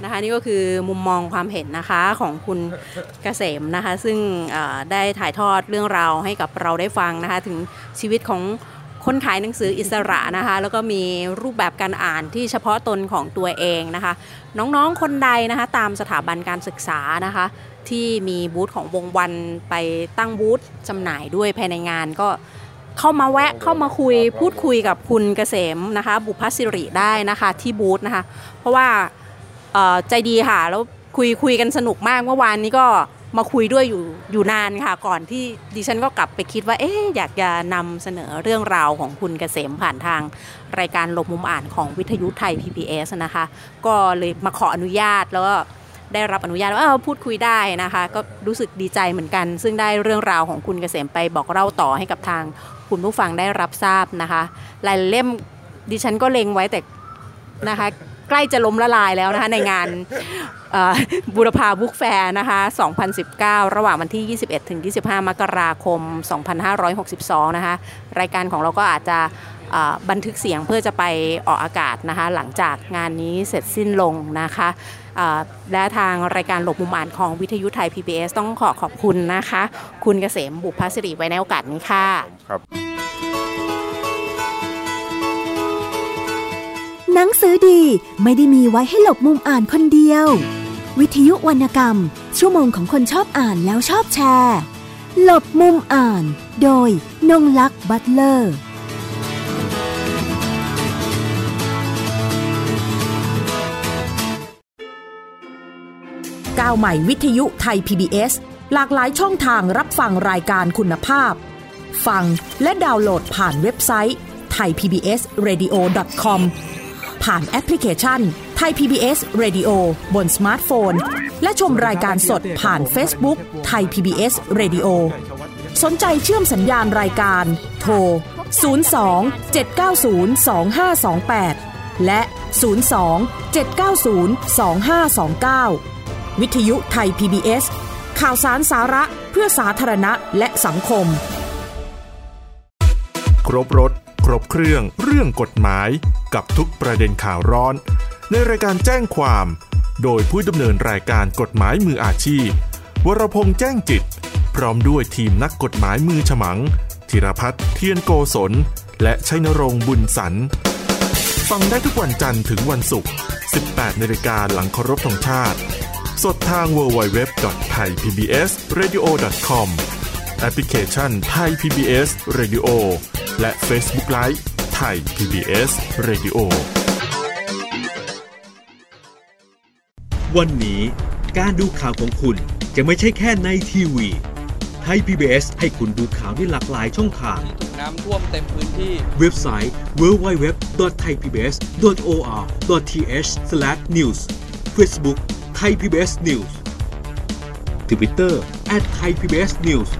นะคะนี่ก็คือมุมมองความเห็นนะคะของคุณเกษมนะคะ ซึ่งเอ่อได้ถ่ายทอดเรื่องราวให้กับเราได้ฟังนะคะ ถึงชีวิตของคนขายหนังสืออิสระนะคะ แล้วก็มีรูปแบบการอ่านที่เฉพาะตนของตัวเองนะคะ น้องๆคนใดนะคะ ตามสถาบันการศึกษานะคะ ที่มีบูธของวงวันไปตั้งบูธจำหน่ายด้วยภายในงานก็เข้ามาแวะเข้ามาคุยพูดคุยกับคุณเกษมนะคะ บุพสิริได้นะคะที่บูธนะคะ เพราะว่าเอ่อใจดีค่ะ แล้วคุยคุยกันสนุกมากเมื่อวานนี้ก็มาคุยด้วยอยู่อยู่นานค่ะ ก่อนที่ดิฉันก็กลับไปคิดว่าเอ๊ะอยากจะนำเสนอเรื่องราวของคุณเกษมผ่านทางรายการหลบมุมอ่านของวิทยุไทย PBS นะคะ ก็เลยมาขออนุญาตแล้วก็ ได้รับอนุญาตว่าเออพูดคุยได้นะคะ ก็รู้สึกดีใจเหมือนกัน ซึ่งได้เรื่องราวของคุณเกษมไปบอกเล่าต่อให้กับทางคุณผู้ฟังได้รับทราบนะคะรายเล่มดิฉันก็เล็งไว้แต่นะคะใกล้จะล้มละลายแล้วนะคะในงานบูรพาบุ๊กแฟร์นะคะ 2019 ระหว่างวันที่ 21 ถึง 25 มกราคม 2562 นะคะ รายการของเราก็อาจจะบันทึกเสียงเพื่อจะไปออกอากาศนะคะ หลังจากงานนี้เสร็จสิ้นลงนะคะ และทางรายการหลบมุมอ่านของวิทยุไทย PBS ต้องขอขอบคุณนะคะ คุณเกษมบุพสิริไว้ในโอกาสนี้ค่ะครับหนังสือดีไม่ได้มีไว้ให้หลบมุมอ่านคนเดียว วิทยุวรรณกรรม ชั่วโมงของคนชอบอ่านแล้วชอบแชร์ หลบมุมอ่าน โดยนงลักษ์บัตเลอร์ ก้าวใหม่วิทยุไทย PBS หลากหลายช่องทางรับฟังรายการคุณภาพ ฟังและดาวน์โหลดผ่านเว็บไซต์ thaipbsradio.com ผ่านแอปพลิเคชัน Thai PBS Radio บนสมาร์ทโฟน และชมรายการสดผ่าน Facebook Thai PBS Radio สนใจเชื่อมสัญญาณรายการ โทร 02 790 2528 และ 02 790 2529 วิทยุไทย PBS ข่าวสารสาระเพื่อสาธารณะและสังคม ครบรถ ครบเครื่อง เรื่องกฎหมาย กับทุกประเด็นข่าวร้อน ในรายการแจ้งความ โดยผู้ดำเนินรายการกฎหมายมืออาชีพ วรพงษ์แจ้งจิต พร้อมด้วยทีมนักกฎหมายมือฉมัง ธีรพัฒน์เทียนโกศล และชัยนรงบุญสันฟังได้ทุกวันจันทร์ถึงวันศุกร์ 18นาฬิกาหลังเคารพธงชาติ สดทาง www.thaipbsradio.com แอปพลิเคชัน Thai PBS Radio และ Facebook Live ไทย PBS Radio วันนี้การดูข่าวของคุณจะไม่ใช่แค่ในทีวีไทย PBS ให้คุณดูข่าวได้หลากหลายช่องทางถูกน้ำท่วมเต็มพื้นที่ เว็บไซต์ www.thaipbs.or.th/news Facebook Thai PBS News Twitter @thaipbsnews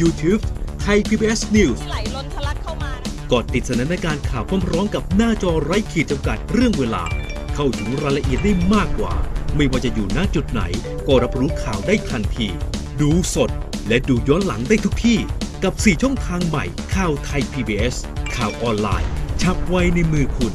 YouTube Thai PBS News ไหลล้นทะลักเข้ามานะกดติดสนันการข่าวพร้อมๆกับหน้าจอไร้ขีดจำกัดเรื่องเวลา เข้าถึงรายละเอียดได้มากกว่า ไม่ว่าจะอยู่ณจุดไหน ก็รับรู้ข่าวได้ทันที ดูสด และดูย้อนหลังได้ทุกที่ กับ 4 ช่องทางใหม่ข่าวไทย PBS ข่าวออนไลน์ ชับไว้ในมือคุณ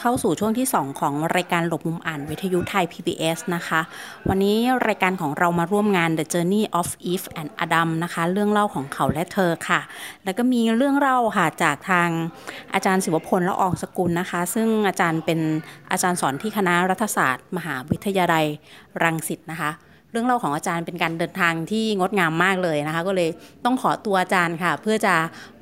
เข้าสู่ช่วงที่ 2 ของรายการหลบมุมอ่านวิทยุไทย PBS นะคะ วันนี้รายการของเรามาร่วมงาน The Journey of Eve and Adam นะคะ เรื่องเล่าของเขาและเธอค่ะ แล้วก็มีเรื่องเล่าค่ะจากทางอาจารย์ศิวพลและอองสกุลนะคะ ซึ่งอาจารย์เป็นอาจารย์สอนที่คณะรัฐศาสตร์ มหาวิทยาลัยรังสิตนะคะ เรื่องเล่าของอาจารย์เป็นการเดินทางที่งดงามมากเลยนะคะ ก็เลยต้องขอตัวอาจารย์ค่ะ เพื่อจะ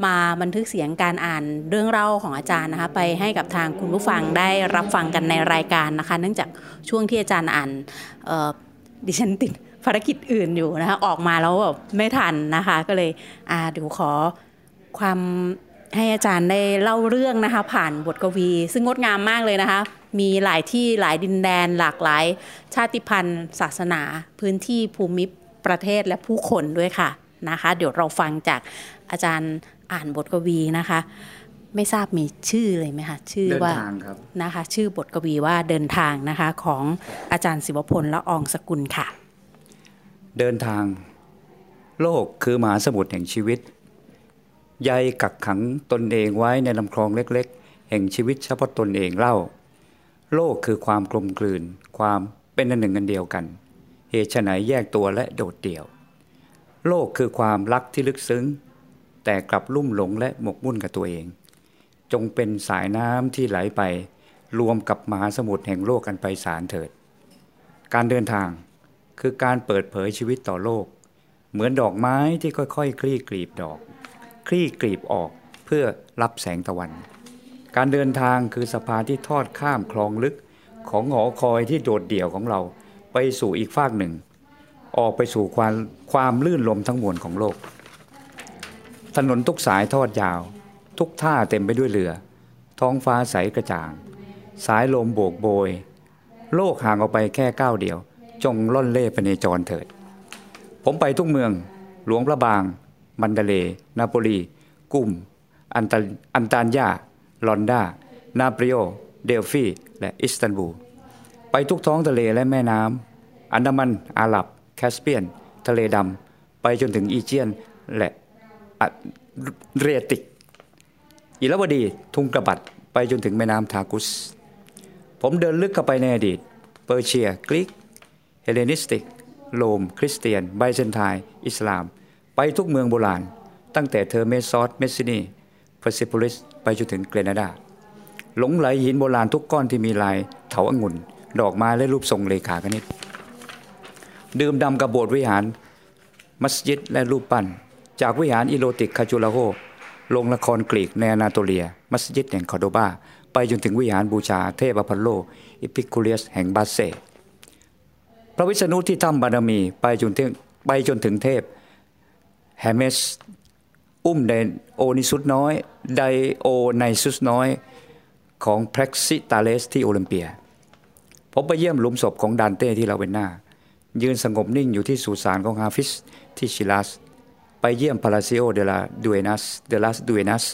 มาบันทึกเสียงการอ่านเรื่องเล่าของอาจารย์นะคะ ไปให้กับทางคุณผู้ฟังได้รับฟังกันในรายการนะคะ เนื่องจากช่วงที่อาจารย์อ่านดิฉันติดภารกิจอื่นอยู่นะคะออกมาแล้วแบบไม่ทันนะคะ ก็เลยอ่าเดี๋ยวขอความให้อาจารย์ได้เล่าเรื่องนะคะ ผ่านบทกวี ซึ่งงดงามมากเลยนะคะ มีหลายที่หลายดินแดนหลากหลาย ชาติพันธุ์ ศาสนา พื้นที่ภูมิประเทศและผู้คนด้วยค่ะนะคะ เดี๋ยวเราฟังจากอาจารย์อ่านบทกวีนะคะ ไม่ทราบมีชื่อเลยไหมคะชื่อว่านะคะ ชื่อบทกวีว่าเดินทางนะคะของอาจารย์ศิวพลละอองสกุลค่ะ เดินทาง โลกคือมหาสมุทรแห่งชีวิตใยกักขังตนเองไว้ในลำคลองเล็ก ๆ แห่งชีวิตเฉพาะตนเองเล่า โลกคือความกลมกลืน ความเป็นอันหนึ่งอันเดียวกัน เหตุไหนแยกตัวและโดดเดี่ยว โลกคือความรักที่ลึกซึ้ง แต่กลับลุ่มหลงและหมกมุ่นกับตัวเอง จงเป็นสายน้ำที่ไหลไป รวมกับมหาสมุทรแห่งโลกกันไปสารเถิด การเดินทางคือการเปิดเผยชีวิตต่อโลก เหมือนดอกไม้ที่ค่อยๆคคลี่กลีบดอก คลี่กลีบออกเพื่อรับแสงตะวัน การเดินทางคือสะพานที่ทอดข้ามคลองลึกของหอคอยที่โดดเดี่ยวของเราไปสู่อีกฟากหนึ่ง ออกไปสู่ความความลื่นลมทั้งมวลของโลก ถนนทุกสายทอดยาว ทุกท่าเต็มไปด้วยเรือ ท้องฟ้าใสกระจ่าง สายลมโบกโบย โลกห่างออกไปแค่ก้าวเดียว จงล่อนเล่ไปในจรเถิด ผมไปทุกเมือง หลวงพระบาง มันเดเล นาโปลี กุมอันตาอันตานยา ลอนดา นาปริโอ เดลฟีและอิสตันบูล ไปทุกท้องทะเลและแม่น้ำ อันดามัน อาหรับ แคสเปียน ทะเลดำ ไปจนถึงอีเจียน และเรียติก อิรวดี ทุงกระบัด ไปจนถึงแม่น้ำทากุส ผมเดินลึกเข้าไปในอดีต เปอร์เชีย กรีก เฮเลนิสติก โรม คริสเตียน ไบเซนไทน์อิสลาม ไปทุกเมืองโบราณ ตั้งแต่เทอร์เมซอสเมสซินีเพอร์ ซิโพลิสไปจนถึงเกรนาดา หลงใหลหินโบราณทุกก้อนที่มีลายเถาองุ่น ดอกไม้และรูปทรงเรขาคณิต ดื่มดำกับโบสถ์วิหาร มัสยิดและรูปปั้น จากวิหารอิโรติกคาจูราโฮ โรงละครกรีกในอนาโตเลีย มัสยิดแห่งคอร์โดบา ไปจนถึงวิหารบูชาเทพอพอลโล เอพิคูเรียสแห่งบาเซพระวิษณุที่ถ้ำบาดามีไปจนถึงไปจนถึงเทพเฮอร์เมส อุ้มไดโอนิซุสน้อยไดโอไนซุสน้อยของแพร็กซิตาเลสที่โอลิมเปีย ผมไปเยี่ยมหลุมศพของดานเต้ที่ราเวนนายืนสงบนิ่งอยู่ที่สุสานของฮาฟิสที่ชีราซ ไปเยี่ยมพาลาซิโอเดลาดูเอนัสเดลัสดูเอนัส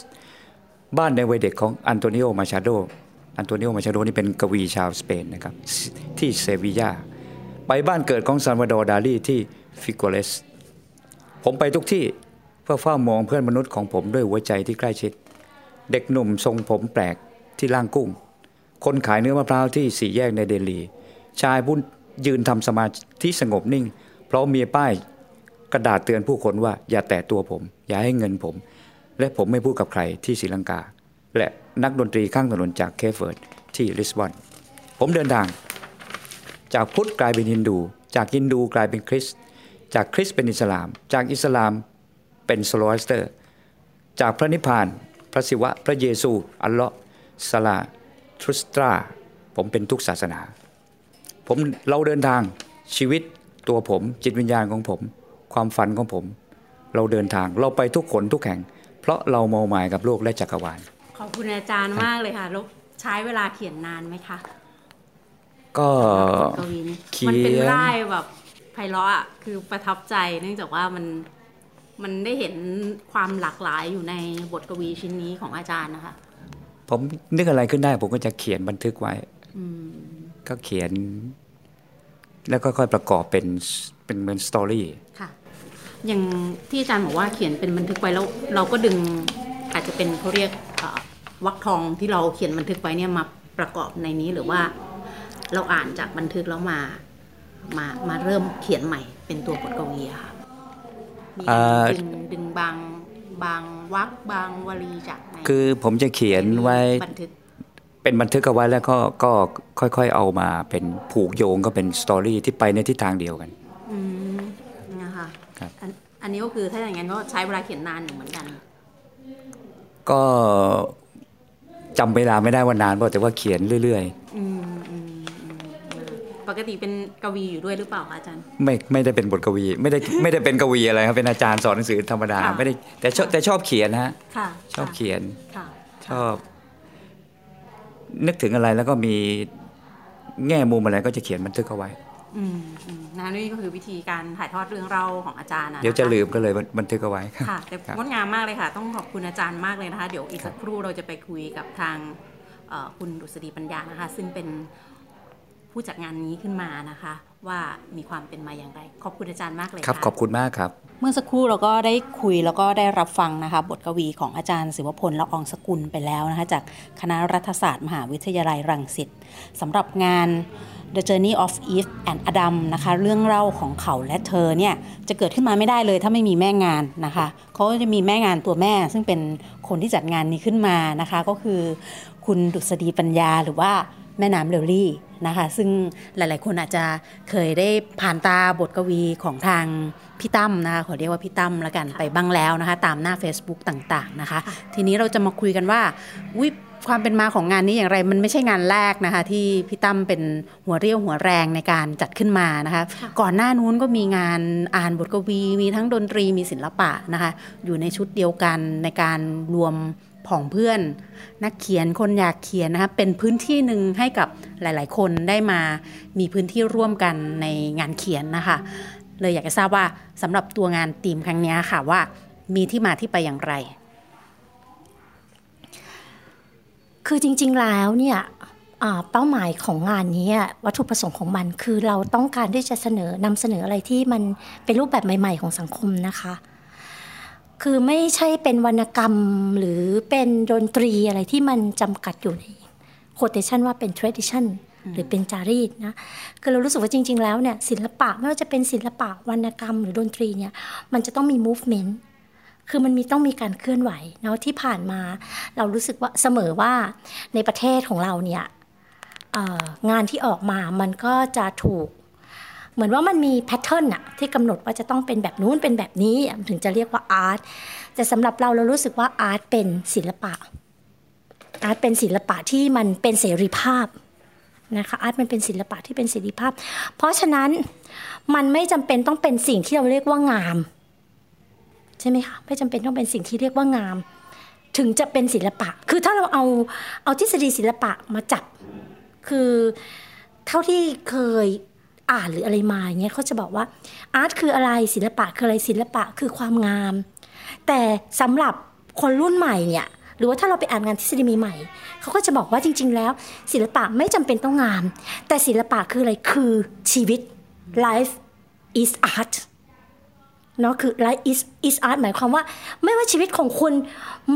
บ้านในวัยเด็กของอันโตนิโอมาชาโดอันโตนิโอมาชาโดนี่เป็นกวีชาวสเปนนะครับที่เซบียาไปบ้านเกิดของซัลวาดอร์ ดาลีที่ฟิเกเรสผมไปทุกที่ เพื่อเฝ้ามองเพื่อนมนุษย์ของผมด้วยหัวใจที่ใกล้ชิด เด็กหนุ่มทรงผมแปลกที่ย่างกุ้ง คนขายเนื้อมะพร้าวที่สี่แยกในเดลี ชายผู้ยืนทำสมาธิสงบนิ่ง เพราะมีป้ายกระดาษเตือนผู้คนว่าอย่าแตะตัวผม อย่าให้เงินผม และผมไม่พูดกับใครที่ศรีลังกา และนักดนตรีข้างถนนจากเคปเวิร์ดที่ลิสบอน ผมเดินทาง จากพุทธกลายเป็นฮินดู จากฮินดูกลายเป็นคริสต์จากคริสต์เป็นอิสลาม จากอิสลาม เป็นโซโรอัสเตอร์ จากพระนิพพาน พระศิวะ พระเยซู อัลเลาะห์ ซาราทุสตรา ผมเป็นทุกศาสนา ผมเราเดินทางชีวิตตัวผม จิตวิญญาณของผม ความฝันของผม เราเดินทางเราไปทุกขนทุกแห่ง เพราะเราเมาหมายกับโลกและจักรวาล ขอบคุณอาจารย์มากเลยค่ะแล้วใช้เวลาเขียนนานไหมคะก็กวีนี้เขียนมันเป็นร่ายแบบไพเราะอะคือประทับใจเนื่องจากว่ามัน มันได้เห็นความหลากหลายอยู่ในบทกวีชิ้นนี้ของอาจารย์นะคะ ผมนึกอะไรขึ้นได้ ผมก็จะเขียนบันทึกไว้อืมก็เขียน แล้วก็ค่อยประกอบเป็นเป็นเหมือนสตอรี่ค่ะอย่างที่อาจารย์บอกว่าเขียนเป็นบันทึกไว้แล้วเราก็ดึงอาจจะเป็นเขาเรียกเอ่อวรรคทองที่เราเขียนบันทึกไว้เนี่ยมาประกอบในนี้หรือว่า เราอ่านจากบันทึกแล้วมามามาเริ่มเขียนใหม่เป็นตัวบทกวีอะค่ะ มีเอ่อดึงดึงบางบางวรรคบางวลีจากในคือผมจะเขียนไว้บันทึกเป็นบันทึกเอาไว้แล้วก็ก็ค่อยๆเอามาเป็นผูกโยงก็เป็นสตอรี่ที่ไปในทิศทางเดียวกันอืมนะคะครับอันอันนี้ก็คือถ้าอย่างนั้นก็ใช้เวลาเขียนนานอยู่เหมือนกัน ก็จำเวลาไม่ได้ว่านานเปล่าแต่ว่าเขียนเรื่อยอืมอืมอืม ปกติเป็นกวีอยู่ด้วยหรือเปล่าคะอาจารย์ๆไม่ไม่ได้เป็นบทกวีไม่ได้ไม่ได้เป็นกวีอะไรครับเป็นอาจารย์สอนหนังสือธรรมดาค่ะไม่ได้แต่ชอบแต่ชอบเขียนนะฮะค่ะชอบเขียนค่ะชอบ นึกถึงอะไรแล้วก็มีแง่มุมอะไรก็จะเขียนบันทึกเอาไว้อืมอืมนะนี่ก็คือวิธีการถ่ายทอดเรื่องเล่าของอาจารย์นเดี๋ยวจะนคลืมก็เลยบันทึกเอาไว้ค่ะแต่ครับงดงามมากเลยค่ะ ต้องขอบคุณอาจารย์มากเลยนะคะ เดี๋ยวอีกสักครู่เราจะไปคุยกับทางเอ่อคุณดุษฎีปัญญานะคะ ซึ่งเป็น ผู้จัดงานนี้ขึ้นมานะคะ ว่ามีความเป็นมาอย่างไร ขอบคุณอาจารย์มากเลยครับค่ะขอบคุณมากครับ เมื่อสักครู่เราก็ได้คุยแล้วก็ได้รับฟังนะคะ บทกวีของอาจารย์ศิวพลละอองสกุลไปแล้วนะคะจากคณะรัฐศาสตร์มหาวิทยาลัยรังสิตสำหรับงาน The Journey of Eve and Adam นะคะ เรื่องเล่าของเขาและเธอเนี่ย จะเกิดขึ้นมาไม่ได้เลยถ้าไม่มีแม่งานนะคะเขาก็จะมีแม่งานตัวแม่ ซึ่งเป็นคนที่จัดงานนี้ขึ้นมานะคะ ก็คือ คุณดุษฎีปัญญาหรือว่าแม่น้ำเรลลี่ นะคะ ซึ่งหลาย ๆ คนอาจจะเคยได้ผ่านตาบทกวีของทางพี่ตั้มนะคะขอเรียกว่าพี่ตั้มละกันไปบ้างแล้วนะคะ ตามหน้า Facebook ต่าง ๆ นะคะ ทีนี้เราจะมาคุยกันว่าวิความเป็นมาของงานนี้อย่างไรมันไม่ใช่งานแรกนะคะ ที่พี่ตั้มเป็นหัวเรี่ยวหัวแรงในการจัดขึ้นมานะคะ ก่อนหน้านู้นก็มีงานอ่านบทกวี มีทั้งดนตรีมีศิลปะนะคะ อยู่ในชุดเดียวกันในการรวม ผองเพื่อน นักเขียนคนอยากเขียนนะคะเป็นพื้นที่หนึ่งให้กับหลาย ๆ คนได้มามีพื้นที่ร่วมกันในงานเขียนนะคะ เลยอยากจะทราบว่าสำหรับตัวงานทีมครั้งนี้ค่ะว่ามีที่มาที่ไปอย่างไร คือจริง ๆ แล้วเนี่ยเป้าหมายของงานนี้วัตถุประสงค์ของมัน คือเราต้องการที่จะเสนอนำเสนออะไรที่มันเป็นรูปแบบใหม่ ๆ ของสังคมนะคะ คือไม่ใช่เป็นวรรณกรรมหรือเป็นดนตรีอะไรที่มันจำกัดอยู่ในโคเทชันว่าเป็น tradition หรือเป็นจารีตนะคือเรารู้สึกว่าจริง ๆ แล้วเนี่ยศิลปะไม่ว่าจะเป็นศิลปะวรรณกรรม หรือดนตรีเนี่ยมันจะต้องมี movement คือมันมีต้องมีการเคลื่อนไหวเนาะที่ผ่านมา เรารู้สึกว่าเสมอว่าในประเทศของเราเนี่ยงานที่ออกมามันก็จะถูก เหมือนว่ามันมี pattern อะที่กำหนดว่าจะต้องเป็นแบบนู้นเป็นแบบนี้ถึงจะเรียกว่า art แต่สำหรับเราเรารู้สึกว่า art เป็นศิลปะ art เป็นศิลปะที่มันเป็นเสรีภาพนะคะ art มันเป็นศิลปะที่เป็นเสรีภาพ เพราะฉะนั้นมันไม่จำเป็นต้องเป็นสิ่งที่เราเรียกว่างามใช่ไหมคะไม่จำเป็นต้องเป็นสิ่งที่เรียกว่างาม ถึงจะเป็นศิลปะ คือถ้าเราเอาเอาทฤษฎีศิลปะมาจับ คือเท่าที่เคย อ่านหรืออะไรมาอย่างเงี้ยเขาจะบอกว่าอาร์ตคืออะไรศิลปะคืออะไรศิลปะคือความงาม แต่สำหรับคนรุ่นใหม่เนี่ยหรือว่าถ้าเราไปอ่านงานทฤษฎีใหม่เขาก็จะบอกว่าจริง ๆ แล้ว ศิลปะไม่จำเป็นต้องงาม แต่ศิลปะคืออะไรคือชีวิต life is art เนาะคือ life is is art หมายความว่า ไม่ว่าชีวิตของคุณ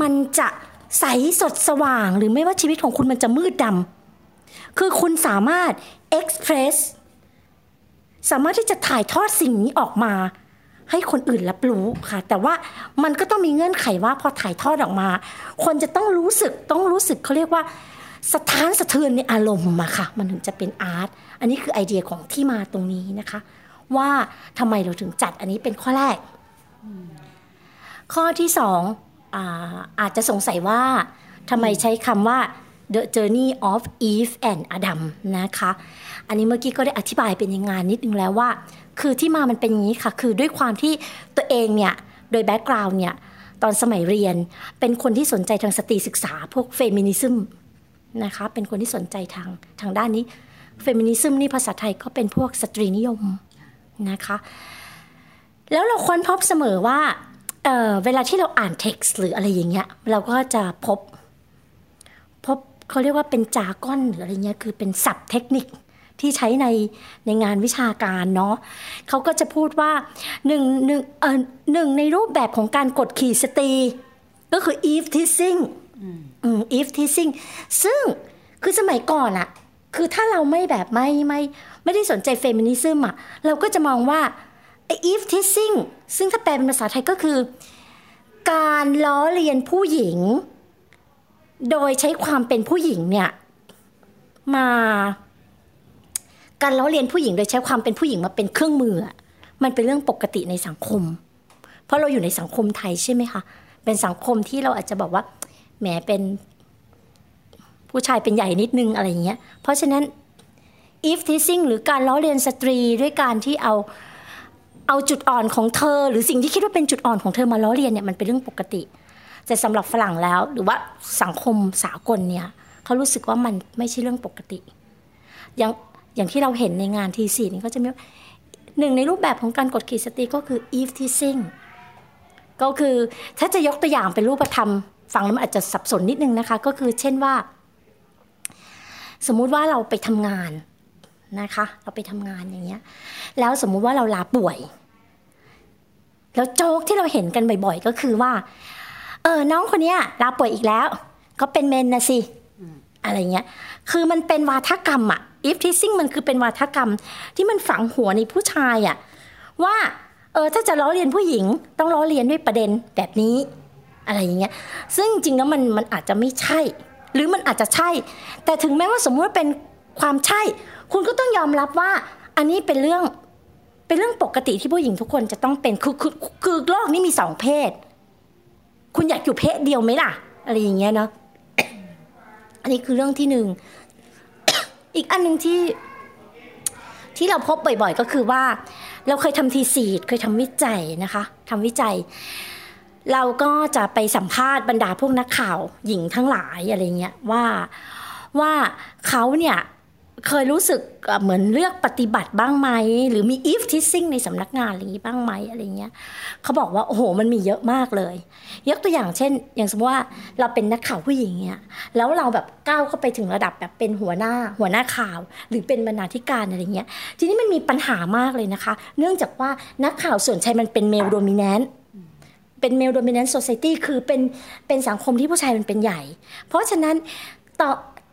มันจะใสสดสว่าง หรือไม่ว่าชีวิตของคุณมันจะมืดดำคือคุณสามารถ express สามารถที่จะถ่ายทอดสิ่งนี้ออกมา ให้คนอื่นรับรู้ค่ะ แต่ว่ามันก็ต้องมีเงื่อนไขว่าพอถ่ายทอดออกมา คนจะต้องรู้สึกต้องรู้สึกเขาเรียกว่าสะท้านสะเทือนในอารมณ์มาค่ะ มันถึงจะเป็นอาร์ตอันนี้คือไอเดียของที่มาตรงนี้นะคะ ว่าทำไมเราถึงจัดอันนี้เป็นข้อแรก ข้อที่สองอาอาจจะสงสัยว่าทำไมใช้คำว่า The Journey of Eve and Adam นะคะ อันนี้เมื่อกี้ก็ได้อธิบายเป็นยังงานนิดนึงแล้วว่า คือที่มามันเป็นอย่างนี้ค่ะ คือด้วยความที่ตัวเองเนี่ยโดย background เนี่ยตอนสมัยเรียนเป็นคนที่สนใจทางสตรีศึกษา พวก feminism นะคะเป็นคนที่สนใจทางทางด้านนี้ feminism นี่ภาษาไทยก็เป็นพวกสตรีนิยมนะคะแล้วเราค้นพบเสมอว่าเเวลาที่เราอ่านเท็กซ์หรืออะไรอย่างเงี้ยเราก็จะพบพบเขาเรียกว่าเป็นจาก้อนหรืออะไรเงี้ยคือเป็นศัพท์เทคนิค ที่ใช้ในในงานวิชาการเนาะเขาก็จะพูดว่าหนึ่งหนึ่งเออหนึ่งในรูปแบบของการกดขี่สตรี ก็คือ eve teasing อืม eve teasing ซึ่งคือสมัยก่อนอะคือถ้าเราไม่แบบไม่ไม่ไม่ได้สนใจเฟมินิซึมอะเราก็จะมองว่าไอ้ if teasing ซึ่งถ้าแปลเป็นภาษาไทยก็คือ การล้อเลียนผู้หญิง โดยใช้ความเป็นผู้หญิงเนี่ยมา การล้อเลียนผู้หญิงโดยใช้ความเป็นผู้หญิงมาเป็นเครื่องมือ มันเป็นเรื่องปกติในสังคม เพราะเราอยู่ในสังคมไทยใช่ไหมคะเป็นสังคมที่เราอาจจะบอกว่าแหมเป็นผู้ชายเป็นใหญ่นิดนึงอะไรอย่างเงี้ย เพราะฉะนั้น if teasing หรือการล้อเลียนสตรีด้วยการที่เอาเอาจุดอ่อนของเธอ หรือสิ่งที่คิดว่าเป็นจุดอ่อนของเธอมาล้อเลียนเนี่ยมันเป็นเรื่องปกติ แต่สำหรับฝรั่งแล้ว หรือว่าสังคมสากลเนี่ยเขารู้สึกว่ามันไม่ใช่เรื่องปกติ อย่าง อย่างที่เราเห็นในงานทีสี่นี่ก็จะมีหนึ่งในรูปแบบของการกดขี่สตรีก็คือ if teasing ก็คือถ้าจะยกตัวอย่างเป็นรูปธรรมฟังแล้วมันอาจจะสับสนนิดนึงนะคะ ก็คือเช่นว่า สมมุติว่าเราไปทำงานนะคะ เราไปทำงานอย่างเงี้ย แล้วสมมุติว่าเราลาป่วย แล้วโจ๊กที่เราเห็นกันบ่อย ๆ ก็คือว่า เออน้องคนนี้ลาป่วยอีกแล้วเขาเป็นเมนนะสิ อะไรเงี้ย คือมันเป็นวาทกรรมอะอีฟทิซิ่งมันคือเป็นวาทกรรมที่มันฝังหัวในผู้ชายอะว่าเออถ้าจะล้อเลียนผู้หญิง ต้องล้อเลียนด้วยประเด็นแบบนี้ อะไรอย่างเงี้ย ซึ่งจริงแล้วมันมันอาจจะไม่ใช่ หรือมันอาจจะใช่ แต่ถึงแม้ว่าสมมติว่าเป็นความใช่ คุณก็ต้องยอมรับว่า อันนี้เป็นเรื่องเป็นเรื่องปกติที่ผู้หญิงทุกคนจะต้องเป็นคือคือคือโลกนี้มีสองเพศ คุณอยากอยู่เพศเดียวไหมล่ะ อะไรอย่างเงี้ยเนาะ อันนี้คือเรื่องที่หนึ่ง อีกอันหนึ่งที่ที่เราพบบ่อยๆ ก็คือว่า เราเคยทำทีสีดเคยทำวิจัยนะคะทำวิจัย เราก็จะไปสัมภาษณ์บรรดาพวกนักข่าวหญิงทั้งหลายอะไรเงี้ยว่าว่าเขาเนี่ย เคยรู้สึกเหมือนเลือกปฏิบัติบ้างไหม หรือมี if teasing ในสำนักงานอะไรอย่างนี้บ้างไหมอะไรเงี้ยเขาบอกว่า โอ้โห มันมีเยอะมากเลย ยกตัวอย่างเช่น อย่างสมมติว่าเราเป็นนักข่าวผู้หญิงเนี่ยแล้วเราแบบก้าวเข้าไปถึงระดับแบบเป็นหัวหน้าหัวหน้าข่าว หรือเป็นบรรณาธิการอะไรเงี้ยทีนี้มันมีปัญหามากเลยนะคะ เนื่องจากว่านักข่าวส่วนใหญ่มันเป็น male dominant เป็น male dominant society คือเป็นเป็นสังคมที่ผู้ชายมันเป็นใหญ่ เพราะฉะนั้นต่อ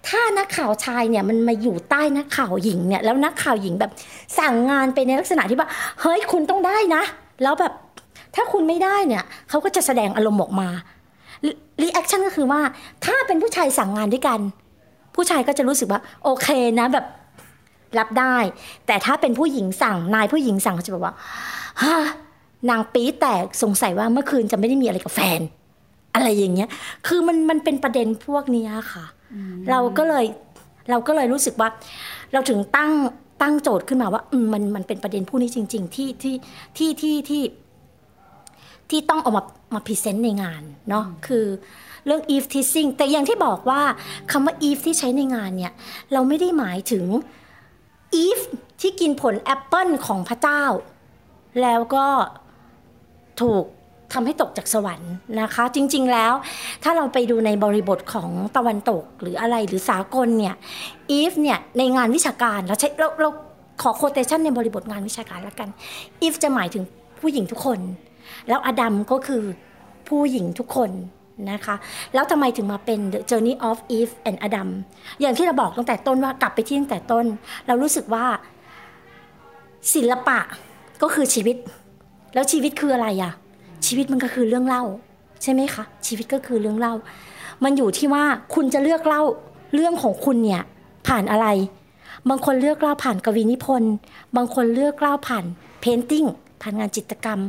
ถ้านักข่าวชายเนี่ยมันมาอยู่ใต้นักข่าวหญิงเนี่ยแล้วนักข่าวหญิงแบบสั่งงานไปในลักษณะที่ว่าเฮ้ยคุณต้องได้นะ แล้วแบบถ้าคุณไม่ได้เนี่ยเขาก็จะแสดงอารมณ์ออกมา reaction ก็คือว่าถ้าเป็นผู้ชายสั่งงานด้วยกัน ผู้ชายก็จะรู้สึกว่าโอเคนะแบบรับได้ แต่ถ้าเป็นผู้หญิงสั่งนายผู้หญิงสั่งเขาจะแบบว่าฮะนางปี๊แตกสงสัยว่าเมื่อคืนจะไม่ได้มีอะไรกับแฟน อะไรอย่างเงี้ย คือมันมันเป็นประเด็นพวกนี้ค่ะ เราก็เลยเราก็เลยรู้สึกว่า เราถึงตั้งตั้งโจทย์ขึ้นมาว่ามันมันเป็นประเด็นพวกนี้จริง ๆ ที่ที่ที่ที่ที่ที่ต้องเอามามา present ในงานเนาะคือเรื่อง eve teasing แต่อย่างที่บอกว่าคำว่า eve ที่ใช้ในงานเนี่ย เราไม่ได้หมายถึง eve ที่กินผลแอปเปิลของพระเจ้า แล้วก็ถูก ทำให้ตกจากสวรรค์นะคะ จริง ๆ แล้ว ถ้าเราไปดูในบริบทของตะวันตกหรืออะไรหรือสากลเนี่ยอีฟเนี่ยในงานวิชาการเราใช้เราเราขอโคเตชันในบริบทงานวิชาการแล้วกันอีฟจะหมายถึงผู้หญิงทุกคน แล้วอดัมก็คือผู้หญิงทุกคนนะคะ แล้วทำไมถึงมาเป็น The Journey of Eve and Adam อย่างที่เราบอกตั้งแต่ต้นว่ากลับไปที่ตั้งแต่ต้น เรารู้สึกว่าศิลปะก็คือชีวิต แล้วชีวิตคืออะไรอะ ชีวิตมันก็คือเรื่องเล่า ใช่ไหมคะ ชีวิตก็คือเรื่องเล่า มันอยู่ที่ว่าคุณจะเลือกเล่าเรื่องของคุณเนี่ยผ่านอะไร บางคนเลือกเล่าผ่านกวีนิพนธ์ บางคนเลือกเล่าผ่านเพนติ้งผ่านงานจิตรกรรม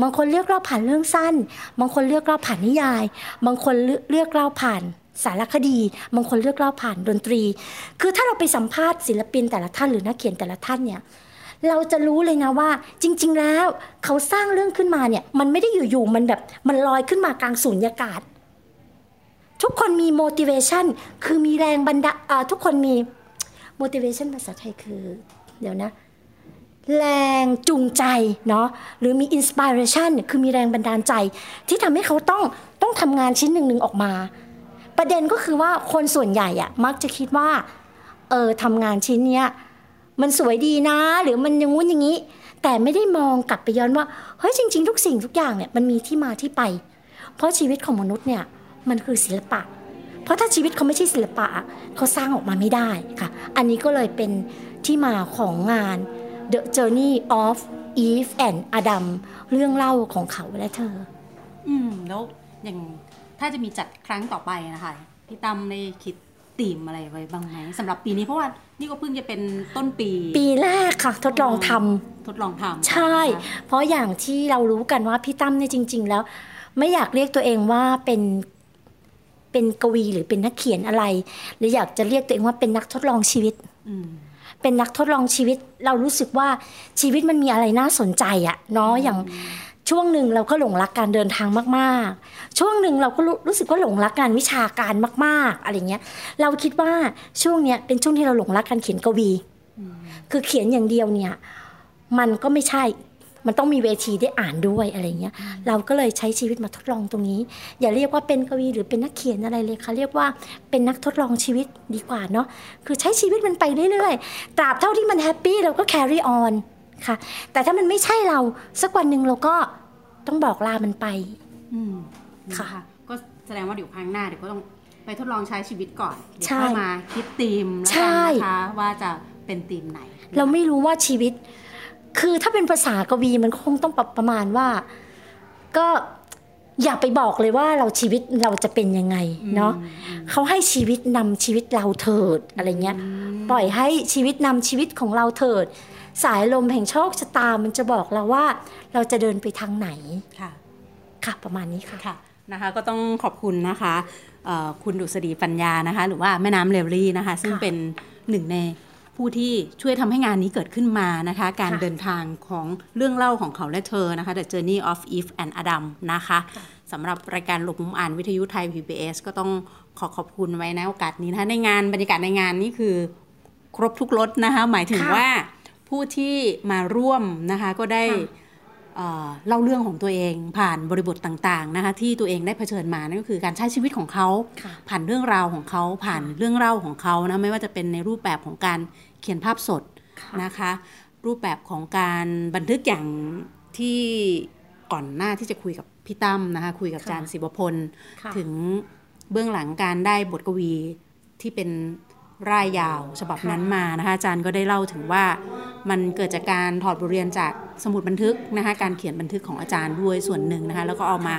บางคนเลือกเล่าผ่านเรื่องสั้น บางคนเลือกเล่าผ่านนิยาย บางคนเลือกเล่าผ่านสารคดี บางคนเลือกเล่าผ่านดนตรี คือถ้าเราไปสัมภาษณ์ศิลปินแต่ละท่านหรือนักเขียนแต่ละท่านเนี่ย เราจะรู้เลยนะว่า จริง ๆ แล้วเขาสร้างเรื่องขึ้นมาเนี่ย มันไม่ได้อยู่ๆมันแบบมันลอยขึ้นมากลางสูญญากาศ ทุกคนมี motivation คือมีแรงบันดาทุกคนมี motivation ภาษาไทยคือ เดี๋ยวนะ แรงจูงใจเนาะหรือมี inspiration คือมีแรงบันดาลใจ ที่ทำให้เขาต้องต้องทำงานชิ้นหนึ่งหนึ่งออกมา ประเด็นก็คือว่าคนส่วนใหญ่อะมักจะคิดว่าเออทำงานชิ้นเนี้ย มันสวยดีนะ หรือมันอย่างงู้นอย่างนี้ แต่ไม่ได้มองกลับไปย้อนว่าเฮ้ยจริง ๆ ทุกสิ่งทุกอย่างเนี่ยมันมีที่มาที่ไป เพราะชีวิตของมนุษย์เนี่ยมันคือศิลปะ เพราะถ้าชีวิตเขาไม่ใช่ศิลปะเขาสร้างออกมาไม่ได้ค่ะ อันนี้ก็เลยเป็นที่มาของงาน The Journey of Eve and Adam เรื่องเล่าของเขาและเธอ อืมแล้วอย่างถ้าจะมีจัดครั้งต่อไปนะคะพี่ตั้มในคิด ตีมอะไรไว้บ้างไหมสำหรับปีนี้เพราะว่านี่ก็เพิ่งจะเป็นต้นปี ปีแรกค่ะ ทดลองทำทดลองทำใช่ เพราะอย่างที่เรารู้กันว่าพี่ตั้มเนี่ยจริง ๆ แล้ว ไม่อยากเรียกตัวเองว่าเป็นเป็นกวีหรือเป็นนักเขียนอะไร หรืออยากจะเรียกตัวเองว่าเป็นนักทดลองชีวิตเป็นนักทดลองชีวิต เรารู้สึกว่าชีวิตมันมีอะไรน่าสนใจอะเนาะอย่าง ช่วงหนึ่งเราก็หลงรักการเดินทางมากๆ ช่วงหนึ่งเราก็รู้สึกว่าหลงรักการวิชาการมาก ๆ อะไรเงี้ย เราคิดว่าช่วงเนี้ยเป็นช่วงที่เราหลงรักการเขียนกวี คือเขียนอย่างเดียวเนี่ยมันก็ไม่ใช่ มันต้องมีเวทีได้อ่านด้วยอะไรเงี้ย เราก็เลยใช้ชีวิตมาทดลองตรงนี้ อย่าเรียกว่าเป็นกวีหรือเป็นนักเขียนอะไรเลยค่ะเรียกว่าเป็นนักทดลองชีวิตดีกว่าเนาะ คือใช้ชีวิตมันไปเรื่อยๆ ตราบเท่าที่มัน happy เราก็ carry onค่ะ แต่ถ้ามันไม่ใช่เราสักวันหนึ่งเราก็ ต้องบอกลามันไปอืมค่ะ ก็แสดงว่าเดี๋ยวครั้งหน้าเดี๋ยวก็ต้องไปทดลองใช้ชีวิตก่อนเดี๋ยวค่อยมาคิดธีมแล้วกันนะคะว่าจะเป็นธีมไหน เราไม่รู้ว่าชีวิต คือถ้าเป็นภาษากวีมันคงต้องประมาณว่า ก็อย่าไปบอกเลยว่าเราชีวิตเราจะเป็นยังไงเนาะเขาให้ชีวิตนำชีวิตเราเถิดอะไรเงี้ย ปล่อยให้ชีวิตนำชีวิตของเราเถิด สายลมแห่งโชคชะตามันจะบอกเราว่า เราจะเดินไปทางไหนค่ะค่ะประมาณนี้ค่ะค่ะนะคะก็ต้องขอบคุณนะคะเอ่อคุณดุษฎีปัญญานะคะ หรือว่าแม่น้ำเลวลี่นะคะ ซึ่งเป็นหนึ่งในผู้ที่ช่วยทำให้งานนี้เกิดขึ้นมานะคะ การเดินทางของเรื่องเล่าของเขาและเธอนะคะ The Journey of Eve and Adam นะคะสำหรับรายการหลบมุมอ่านวิทยุไทย PBS ก็ต้องขอขอบคุณไว้ในโอกาสนี้นะคะในงานบรรยากาศในงานนี่คือครบทุกรสนะคะ หมายถึงค่ะว่า ผู้ที่มาร่วมนะคะก็ได้เอ่อเล่าเรื่องของตัวเองผ่านบริบทต่างๆนะคะที่ตัวเองได้เผชิญมานั่นก็คือการใช้ชีวิตของเขาค่ะผ่านเรื่องราวของเขาผ่านเรื่องเล่าของเขานะไม่ว่าจะเป็นในรูปแบบของการเขียนภาพสดนะคะ รูปแบบของการบันทึกอย่างที่ก่อนหน้าที่จะคุยกับพี่ตั้มนะคะคุยกับอาจารย์ศิวพลค่ะถึงเบื้องหลังการได้บทกวีที่เป็น ร่ายยาวฉบับนั้นมานะคะอาจารย์ก็ได้เล่าถึงว่ามันเกิดจากการถอดบทเรียนจากสมุดบันทึกนะคะการเขียนบันทึกของอาจารย์ด้วยส่วนหนึ่งนะคะแล้วก็เอามา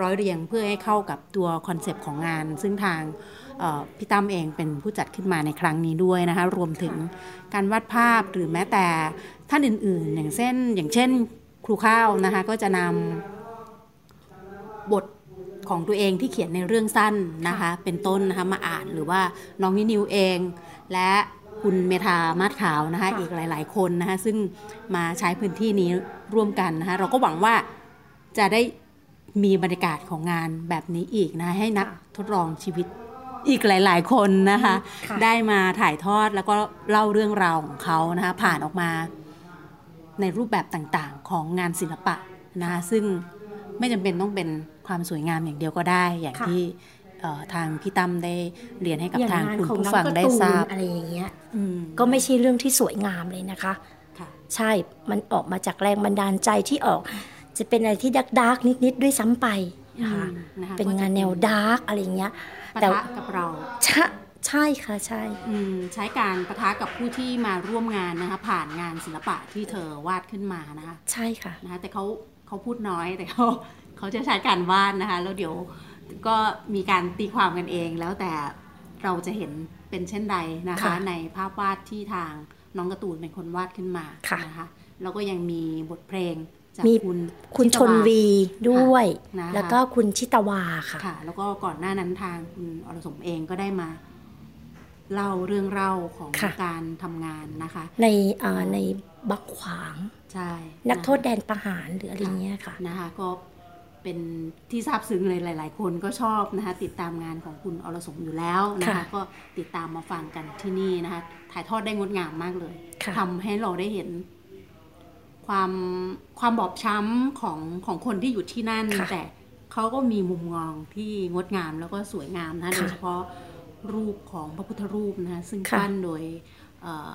ร้อยเรียงเพื่อให้เข้ากับตัวคอนเซปต์ของงาน ซึ่งทางเอ่อพี่ตั้มเองเป็นผู้จัดขึ้นมาในครั้งนี้ด้วยนะคะรวมถึงการวาดภาพหรือแม้แต่ท่านอื่น ๆ อย่างเช่น อย่างเช่น ครูข้าวนะคะก็จะนำบท ของตัวเองที่เขียนในเรื่องสั้นนะคะ เป็นต้นนะคะมาอ่านหรือว่าน้องนินิวเอง และคุณเมธามาศขาวนะคะอีกหลาย ๆ คนนะคะซึ่งมาใช้พื้นที่นี้ร่วมกันนะคะเราก็หวังว่าจะได้มีบรรยากาศของงานแบบนี้อีกนะคะให้นักทดลองชีวิตอีกหลาย ๆ คนนะคะค่ะได้มาถ่ายทอดแล้วก็เล่าเรื่องราวของเขานะคะผ่านออกมาในรูปแบบต่างๆ ของงานศิลปะนะคะซึ่ง ไม่จำเป็นต้องเป็นความสวยงามอย่างเดียวก็ได้ อย่างค่ะที่เอ่อทางพี่ตั้มได้เรียนให้กับอย่างทางงานคุณของผู้น้องฟังการ์ได้ตูนทราบอะไรอย่างเงี้ยอืมก็ไม่ใช่เรื่องที่สวยงามเลยนะคะค่ะใช่มันออกมาจากแรงบันดาลใจที่ออก จะเป็นอะไรที่ดักดาร์กนิดๆด้วยซ้ำไปนะคะอืมนะคะเป็นงานแนวดาร์กอะไรอย่างเงี้ยปะแต่ทะกับเราใช่ใช่ค่ะใช่อืมใช้การปะทะกับผู้ที่มาร่วมงานนะคะผ่านงานศิลปะที่เธอวาดขึ้นมานะคะใช่ค่ะนะคะแต่เขา เขาพูดน้อยแต่เขาเขาจะใช้การวาดนะคะ แล้วเดี๋ยวก็มีการตีความกันเอง แล้วแต่เราจะเห็นเป็นเช่นใดนะคะค่ะในภาพวาดที่ทางน้องการ์ตูนเป็นคนวาดขึ้นมาค่ะนะคะแล้วก็ยังมีบทเพลงจากมีคุณคุณชิชตวานวีด้วยนะคะแล้วก็คุณชิตวาค่ะค่ะ แล้วก็ก่อนหน้านั้นทางคุณอรสมเองก็ได้มา เล่าเรื่องเล่าของค่ะการทำงานนะคะ ในอ่าในบักขวางใช่นักโทษะคะแดนประหารหรืออะไรเงี้ยค่ะนะคะก็เป็นที่ซาบซึ้งเลยหลาย ๆ คนก็ชอบนะคะติดตามงานของคุณอรสมอยู่แล้วนะคะค่ะก็ติดตามมาฟังกันที่นี่นะคะถ่ายทอดได้งดงามมากเลยค่ะทำให้เราได้เห็น ความความบอบช้ำของของคนที่อยู่ที่นั่นค่ะแต่เขาก็มีมุมมองที่งดงามแล้วก็สวยงามนะค่ะโดยเฉพาะ รูปของพระพุทธรูปนะคะซึ่งค่ะปั้นโดยเอ่อ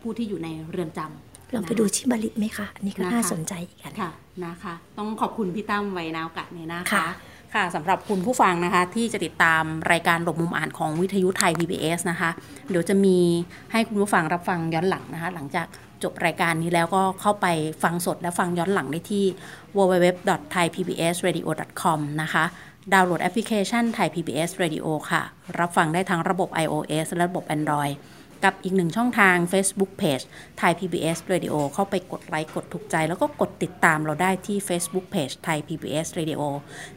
ผู้ที่อยู่ในเรือนจำลองไปดูที่บาลิตไหมคะ อันนี้ก็นะคะน่าสนใจอีกอันค่ะนะคะ ต้องขอบคุณพี่ตั้มไว้นาโอกาสนี้นะคะค่ะค่ะสำหรับคุณผู้ฟังนะคะ ที่จะติดตามรายการหลบมุมอ่านของวิทยุไทย PBS นะคะ เดี๋ยวจะมีให้คุณผู้ฟังรับฟังย้อนหลังนะคะ หลังจากจบรายการนี้แล้วก็เข้าไปฟังสดและฟังย้อนหลังได้ที่ www.thaipbsradio.com นะคะ ดาวน์โหลดแอปพลิเคชัน Thai PBS Radio ค่ะ รับฟังได้ทั้งระบบ iOS และระบบ Android กับอีกหนึ่งช่องทาง Facebook Page Thai PBS Radio เข้าไปกดไลค์กดถูกใจ แล้วก็กดติดตามเราได้ที่ Facebook Page Thai PBS Radio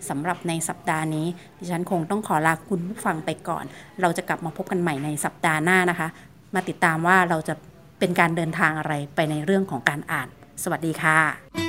สำหรับในสัปดาห์นี้ ดิฉันคงต้องขอลาคุณผู้ฟังไปก่อน เราจะกลับมาพบกันใหม่ในสัปดาห์หน้านะคะ มาติดตามว่าเราจะเป็นการเดินทางอะไรไปในเรื่องของการอ่าน สวัสดีค่ะ